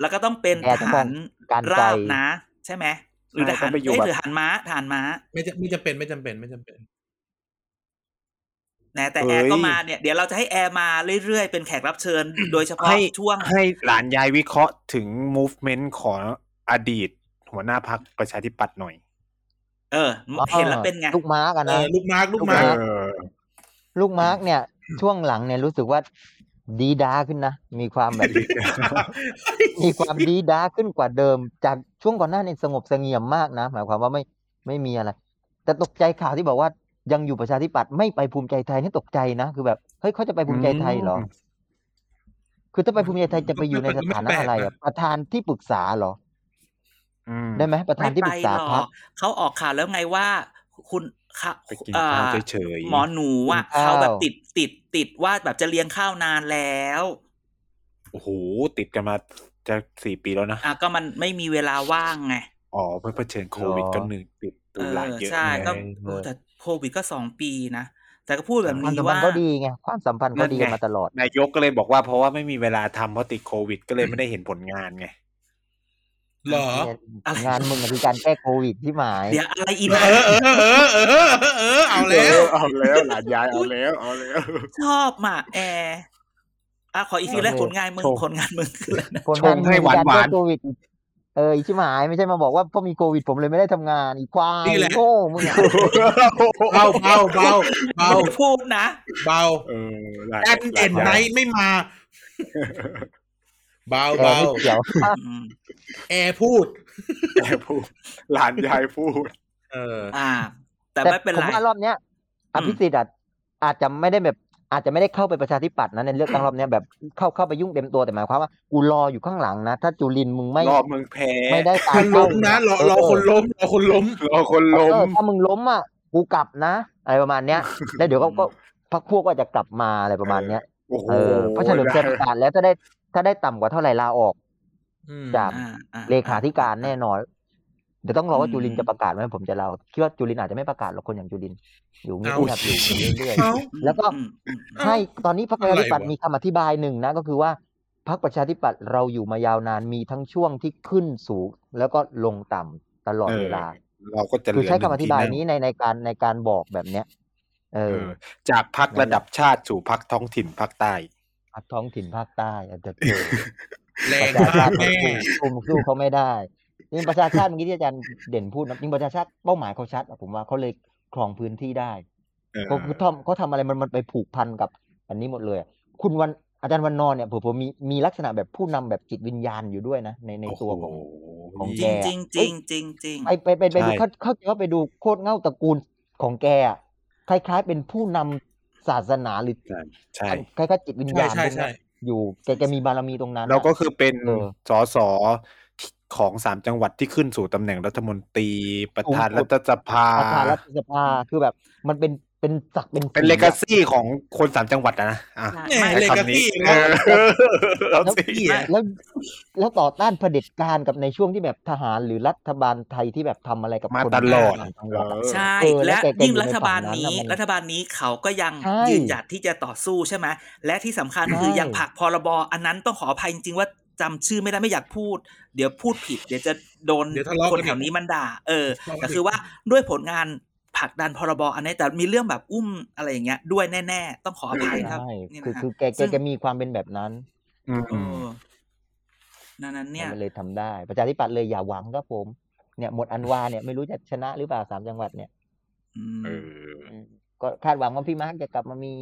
แล้วก็ต้องเป็นแกทต้องหารการไกลราบนะ ใช่ไหมหรือทใช่หารต้องไปอยู่เอ้ยแบบหรือทหารม้าทหารม้า ไม่จะไม่จำเป็นไม่จำเป็นไม่จำเป็นนะแต่เอ้แอยร์ก็มาเนี่ยเดี๋ยวเราจะให้แอร์มาเรื่อยๆ เป็นแขกรับเชิญ โดยเฉพาะให้ช่วง ให้หลานยายวิเคราะห์ถึง movement ของอดีต หัวหน้าพักประชาธิปัตย์หน่อย เออเห็นแล้วเป็นไง ลูกมาร์กอะเอนะอลูกมาร์กลูกมาร์กเออ ลูกมาร์กเนี่ย ช่วงหลังเนี่ยรู้สึกว่าดีด้าขึ้นนะ มีความแบบ มีความดีด้าขึ้นกว่าเดิม จากช่วงก่อนหน้านี่สงบเสงี่ยมมากนะหมายความว่าไม่ไม่มีอะไร แต่ตกใจข่าวที่บอกว่ายังอยู่ประชาธิปัตย์ไม่ไปภูมิใจไทยนี่ตกใจนะคือแบบเฮ้ยเขาจะไปภูมิใจไทยเหรออืมคือถ้าไปภูมิใจไทยจะไปอยู่ในสถานะอะไรอะประธานที่ปรึกษาเหรออืมได้ไหมประธานไม่ที่ไปปรึกษาหรพรรอคกเขาออกข่าวแล้วไงว่า คุณค่ะไปกินอ่ ข้าวเฉยๆหมอหนูอะกินข้าวเขาแบบติดติดติดว่าแบบจะเลี้ยงข้าวนานแล้วโอ้โหติดกันมาจะสี่ปีแล้วนะอะก็มันไม่มีเวลาว่างไงอ๋อเพื่อเผชิญโควิดก็หนึ่งติดเอตุลาอเยอะใช่ก็ไงโอ้แต่โควิดก็สองปีนะแต่ก็พูดแบบความนี้สัมพันว่าธ์ก็ดีไงความสัมพันธ์ก็ดีกันมาตลอดนายกก็เลยบอกว่าเพราะว่าไม่มีเวลาทำเพราะติดโควิดก็เลยไม่ได้เห็นผลงานไงเหรออะไรงานมึงอะคือการแก้โควิดที่หมาย เดี๋ยวอะไรอีเอนะอเออเออเออเออเออเอาแล้วเอาแล้วหลานยายเอาแล้วเอาแล้วชอบมาแอร์อะขออีกทีแรกโอเคผลงานมึงโชว์ผลงานมึงคืออะไรนะผลงานชงให้มึงคือการหวานๆแก้โควิดอีกเอออีชิหมายไม่ใช่มาบอกว่าเพราะมีโควิดผมเลยไม่ได้ทำงานอีควายนี่แหละโง่มึงอะเบาเบาเบาเบาไม่ได้พูดนะ เบาเออหลานแอนเอ็นหลาไนยายท์ไม่มา เบาแกเบาไม่เกี่ยวอืมแอร์พูดแกพูด หลานยายพูด เออ อ่า แต่แต่ไม่เป็นผมไรว่ารอบเนี้ยอภิสิทธิ์อะอาจจะไม่ได้แบบอาจจะไม่ได้เข้าไปประชาธิปัตย์นะในเลือกตั้งรอบเนี้ยแบบเข้าเข้าไปยุ่งเต็มตัวแต่หมายความว่ากูรออยู่ข้างหลังนะ ถ้าจุลินทร์มึงไม่รอมึงแพ้ไม่ได้ตาคมนเป้าล้มนะรอรอคนล้มรอคนล้มรอคนเอล้มอถ้ามึงล้มอะกูกลับนะ อะไรประมาณเนี้ยแล้วเดี๋ยวก็ก็พักพวกก็จะกลับมาอะไรประมาณเนี้ยโอ้โหเออเพราะเฉลิมชัยประกาศแล้วถ้าได้ ถ้าได้ต่ำกว่าเท่าไหร่ลาออกอืมจากอ่าอ่เลขาธิการแน่นอน เดี๋ยวต้องรอว่าอืมจุลินทร์จะประกาศไหมผมจะเล่าคิดว่าจุลินทร์อาจจะไม่ประกาศหรอกคนอย่างจุลินทร์อยู่เงีเอายบๆอยู่เรื่อยเอ้าแล้วก็อืมอืมๆให้ตอนนี้พรรคประชาธิปัตย์อะไรวะมีคำอธิบายหนึ่งนะ ก็คือว่าพรรคประชาธิปัตย์เราอยู่มายาวนานมีทั้งช่วงที่ขึ้นสูง แล้วก็ลงต่ำตลอดเวลา เราก็จะเหคืลืออใช้หนึ่คำองธิที่บายนั่งนี้ในในการในการบอกแบบเนี้ยเอเอออ จากพักระดับชาติสู่พักท้องถิ่นภาคใต้ ภาคท้องถิ่นภาคใต้อาจจะเจอแรประงชาชากติมาแน่สู้สู้สู้เขาไม่ได้จริงประชาชาติเมื่อกี้ที่อาจารย์เด่นพูดนะจริงประชาชาติเป้าหมายเขาชัดอะผมว่าเขาเลยครองพื้นที่ได้เออเขาเขาทำเขาทำอะไรมันมันไปผูกพันกับ อันนี้หมดเลยอะคุณวันอาจารย์วันนอนเนี่ยผมผมมีมีลักษณะแบบผู้นำแบบจิตวิญญาณอยู่ด้วยนะในในตัวของของจแกริงจริงจริงจริงจริงไปไปไปไปดูใช่เขาเขาเขาไปดูโคตรเง่าตระกูลของแกอะคล้ายๆเป็นผู้นำ ศาสนาหรือใช่ใช่คล้ายๆจิตวิญใช่ญาณใช่พวกใช่เนี้ยอยู่แกแกมีบารมีตรงนั้น เราก็อะคือเป็นเออสสของสามจังหวัดที่ขึ้นสู่ตำแหน่งรัฐมนตรี ประธานสูงสุรัดฐสภาประธานรัฐสภาคือแบบ มันเป็น เป็นศักดิ์เป็นเป็นศรีเลอะกาซี่ของคนสามจังหวัดอะนะอะใช่แหม่ไม่เลใช้กาคำนี้ซี่เออเอาแล้วสิแล้วแล้วต่อต้านเผด็จการกับในช่วงที่แบบทหารหรือรัฐบาลไทยที่แบบทำอะไรกับมาคนตลอดต่างจังหวัดอะใช่เออแล้และวแกแกยิ่งอยู่ในรัฐบาลฝั่งนั้นนี้น่ะมันรัฐบาลนี้เขาก็ยังใช่ยืนหยัดที่จะต่อสู้ใช่ไหมและที่สำคัญใช่คือยังผลักพรบอันนั้นต้องขออภัยจริงๆว่าจำชื่อไม่ได้ไม่อยากพูด เดี๋ยวพูดผิด เดี๋ยวจะโดนเดี๋ยวทะเลาะคนกันอีกแถวนี้มันด่า เออทะเลาะกันแต่คือว่าด้วยผลงาน ผลักดันพรบอันนี้แต่มีเรื่องแบบอุ้มอะไรอย่างเงี้ยด้วยแน่ ๆ ต้องขออภัยครับใช่นี่คือนะคือแกแกซึ่งแกมีความเป็นแบบนั้นอืมเออนั้นนั้นเนี่ยมันเลยทำได้ ประชาธิปัตย์เลยอย่าหวังครับผม เนี่ยหมดอันวาเนี่ยไม่รู้จะชนะหรือเปล่าสามจังหวัดเนี่ยอืมเอออืมก็คาดหวังว่าพี่มาร์กจะกลับมามี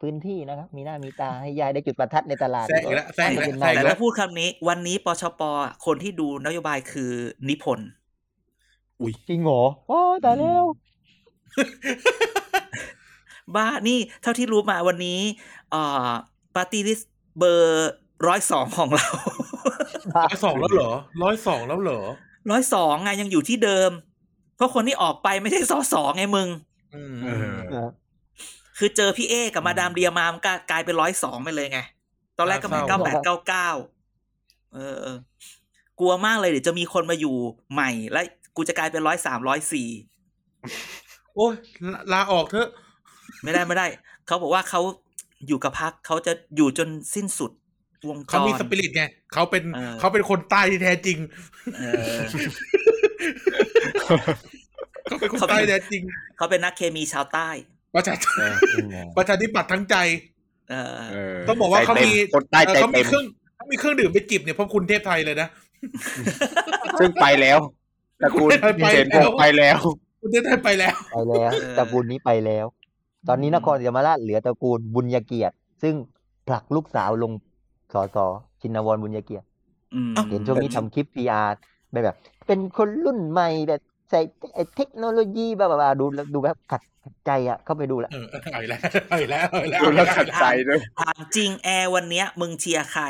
พื้นที่นะครับ มีหน้ามีตาให้ยายได้จุดประทัดในตลาดแซะอีกแล้วแซะอีกแล้วเป็นแซะอีแต่กแล้ถ้าวพูดคำนี้ วันนี้ปชปอะคนที่ดูนโยบายคือนิพนธ์จริงเหรอโอ้ตายแล้ว บ้านี่เท่าที่รู้มาวันนี้เอ่อปาร์ตี้ลิสเบอร์ร้อยสองของเราร้อยสองแล้วเหรอร้อยสองแล้วเหรอร้อยสองไงยังอยู่ที่เดิม เพราะคนที่ออกไปไม่ใช่สอสองไงมึงอืมเออคือเจอพี่เอกับมาดามเดียมามันก็กลายเป็นร้อยสองไปเลยไง ตอนแรกก็เป็นเก้าแปดเก้าเก้าเออเออกลัวมากเลยเดี๋ยวจะมีคนมาอยู่ใหม่ แล้วกูจะกลายเป็นร้อยสามร้อยสี่ โอ้ยลาลาออกเถอะ ไม่ได้ไม่ได้ เขาบอกว่าเขาอยู่กับพักเขาจะอยู่จนสิ้นสุดวงจเขารมีสปิริตไงเขาเป็นเออเขาเป็นคนใต้ที่แท้จริงเออเขาเป็นคนใต้แท้จริง เขาเป็นนักเคมีชาวใต้ประชาประชาธิปัตย์ทั้งใจเออเออต้องบอกว่าเขาใจต็มีคนใต้ใจเออเขามีเต็มเครื่องเขามีเครื่องดื่มไปจิบเนี่ยเพราะคุณเทพไทยเลยนะ ซึ่งไปแล้วตระกูลไปแล้วเจนพงไปแล้ว คุณเทพไทยไปแล้ว ไปแล้วเออตระกูลนี้ไปแล้ว ตอนนี้นครศรีธรรมราชเหลือตระกูลบุญยเกียรติ ซึ่งผลักลูกสาวลงสสชินวรบุญยเกียรติอืมเห็นช่วงนี้ทำคลิป PR แบบแบบ เป็นคนรุ่นใหม่แบบใส่ไอ้เทคโนโลยีแบบแบบดูแล้วดูแบบขัดใจอะเข้าไปดูแล้วเออเอาอีกแล้วเอาอีกแล้วเอาอีกแล้วดูแล้วขัดใจด้วยถามจริงแอร์วันเนี้ย มึงเชียร์ใคร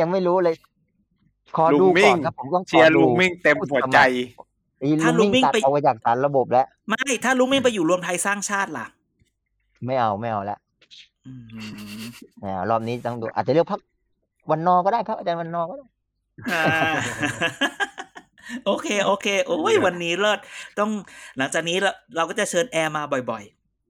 ยังไม่รู้เลย ขอลุงดูมิ่ก่องนครับผมต้องขอเชียร์ดูลุงมิ่งเต็มหัวใจไอ้ ถ้าลุลุงงมิ่มิ่งงตัดไปเอาไว้จากสารระบบแล้ว ไม่ถ้าลุงไม่ไปอยู่รวมไทยสร้างชาติล่ะ ไม่เอาไม่เอาแล้วอืมอ่ารอบนี้ต้องดูอาจจะเลือกพักวันนอก็ได้ครับอาจารย์วันนอก็ได้อ่าโอเค โอเค โอ้ยวันนี้เลิศต้องหลังจากนี้เราเราก็จะเชิญแอร์มาบ่อย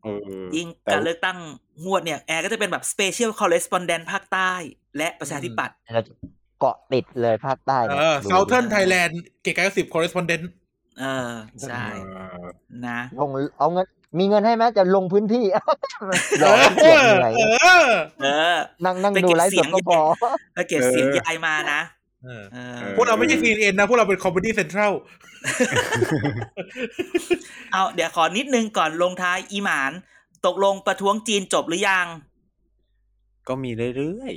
เออๆยิ่งแต่การเลือกตั้งงวดเนี่ย แอร์ก็จะเป็นแบบ Special Correspondent ภาคใต้ และประชาธิปัตย์เราจะเกาะติดเลยภาคใต้เอนี่ยอดู Southern Thailand เก๋ไก่สิบ correspondent เออใช่ เออนะลงเอาเงิน มีเงินให้ไหมจะลงพื้นที่หเอลอกอให้เสียเหนื่อยเออเออ นั่งนั่งไปเก็ดูบไลฟ์เสีสยดงก็พอแล้วเก็บเสียงยายมานะเออเออพวกเราไม่ใช่ CNN นะ พวกเราเป็น Comedy Central เอาเดี๋ยวขอนิดนึงก่อนลงท้ายอีหมาน ตกลงประท้วงจีนจบหรือยัง ก็มีเรื่อย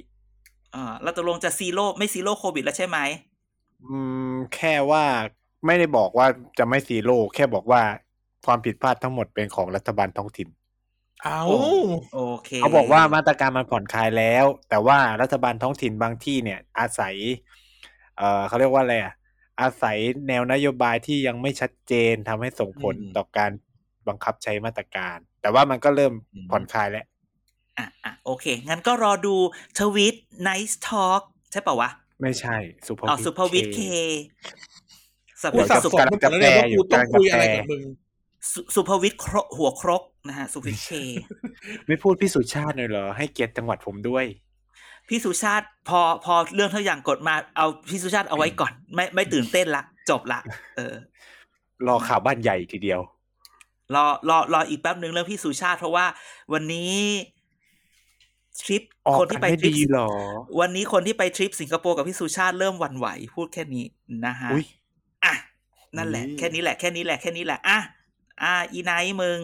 อ่าแล้วตกลงจะ zero ไม่ zero โควิดแล้วใช่ไหมๆอืม แค่ว่า ไม่ได้บอกว่าจะไม่ zero แค่บอกว่าความผิดพลาดทั้งหมดเป็นของรัฐบาลท้องถิ่นเอาโอเคเขาบอกว่ามาตรการมันผ่อนคลายแล้ว แต่ว่ารัฐบาลท้องถิ่นบางที่เนี่ย อาศัย เอ่อเขาเรียกว่าอะไรอะอาศัยแนวนโยบายที่ยังไม่ชัดเจนทำให้ส่งผลต่อการบังคับใช้มาตรการ แต่ว่ามันก็เริ่มผ่อนคลายแล้วอะอะโอเค งั้นก็รอดูทวิต Nice Talk ใช่ป่าวะ ไม่ใช่ สุภอ๋อสุภวิทย์เค สักูสับสุสนหมดแล้วเนี่ยว่ากูต้องคุยอะไรกับมึงสุสุภวิทย์ครหัวครกนะฮะสุภวิทย์เค ไม่พูดพี่สุชาติเลยเหรอ ให้เกียรติจังหวัดผมด้วย พี่สุชาติพอพอเรื่องทุกอย่างกดมาเอาพี่สุชาติเอาไว้ก่อน ไม่ไม่ตื่นเต้นละ จบละ เออ รอข่าวบ้านใหญ่ทีเดียว รอรอรออีกแป๊บหนึ่งเรื่องพี่สุชาติเพราะว่า วันนี้ทริปออกคนกัที่นไปไม่ทริปดีเหรอวันนี้คนที่ไปทริปสิงคโปร์กับพี่สุชาติเริ่มหวั่นไหว พูดแค่นี้นะฮะ อุ้ยอะนั่นแหละอืมแค่นี้แหละแค่นี้แหละแค่นี้แหละอะอะอีไนท์มึง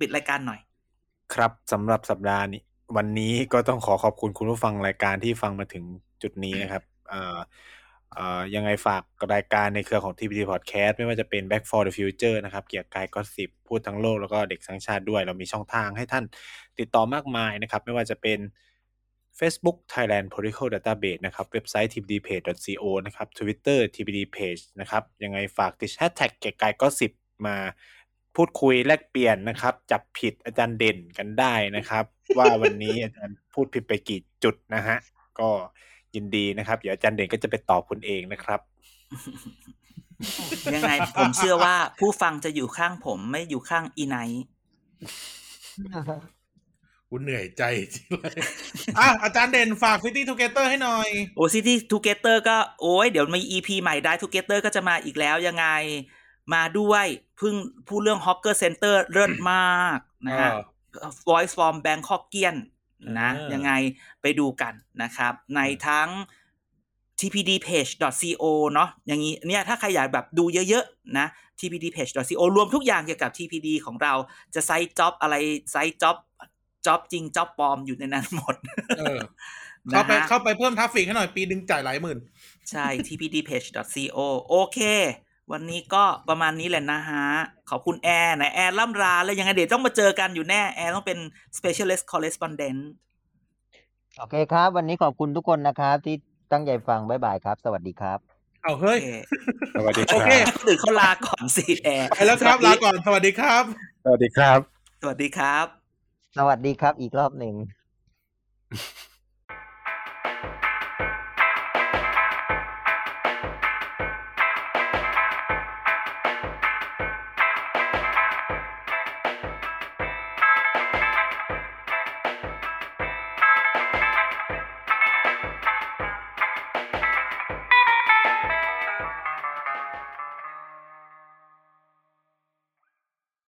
ปิดรายการหน่อย ครับสำหรับสัปดาห์นี้ วันนี้ก็ต้องขอขอบคุณคุณผู้ฟังรายการที่ฟังมาถึงจุดนี้นะครับเอ่อเอ่อยังไงฝากรายการในเครือของ TPT Podcast ไม่ว่าจะเป็น Back for the Future นะครับ เกียร์กายก็สิบพูดทั้งโลกแล้วก็เด็กทั้งชาติด้วย เรามีช่องทางให้ท่านติดต่อมากมายนะครับ ไม่ว่าจะเป็น Facebook Thailand Political Database นะครับ เว็บไซต์ tpdpage.co นะครับ Twitter tpd page นะครับ ยังไงฝากติดแฮชแท็กเกียร์กายก็สิบมาพูดคุยแลกเปลี่ยนนะครับ จับผิดอาจารย์เด่นกันได้นะครับ ว่าวันนี้อาจารย์พูดผิดไปกี่จุดนะฮะ ก็ยินดีนะครับ เดี๋ยวอาจารย์เด่นก็จะไปตอบคุณเองนะครับ ยังไงผมเชื่อว่าผู้ฟังจะอยู่ข้างผมไม่อยู่ข้างอีไนท์ กูเหนื่อยใจจริงเลยอะอาจารย์เด่นฝาก City Together ให้หน่อย โอ City Together ก็โอ้ยเดี๋ยวมี EP ใหม่ City Together ก็จะมาอีกแล้วยังไง มาด้วยเพิ่งพูดเรื่อง Hawker Center เลิศมากนะฮะ Voice from Bangkokian นะอ่ายัยังไงไปดูกันนะครับ ในทั้ง tpdpage.co เนาะอย่างนี้เนี่ยถ้าใครอยากแบบดูเยอะๆนะ tpdpage.co รวมทุกอย่างเกี่ยวกับ tpd ของเราจะ side job อะไร side job job จริง job ปลอมอยู่ในนั้นหมดเออเข้าไปนะฮะเข้าไปเพิ่ม traffic ให้หน่อยปีดึงจ่ายหลายหมื่น ใช่ tpdpage.co โอเค วันนี้ก็ประมาณนี้แหละนะฮะ ขอบคุณแอร์นะ แอร์ล่ำลาแล้วยังไงเดี๋ยวต้องมาเจอกันอยู่แน่ แอร์ต้องเป็น specialist correspondent โอเคครับ วันนี้ขอบคุณทุกคนนะครับ ที่ตั้งใจฟังบ๊ายบายครับ สวัสดีครับ เอาโอเฮ้ยเคสวัสดีคโอรัเคบคนอื่นเขาลาก่อนสิแอร์ไปแล้วครับลาก่อนสวัสดีครับ สวัสดีครับ สวัสดีครับ สวัสดีครับอีกรอบหนึ่ง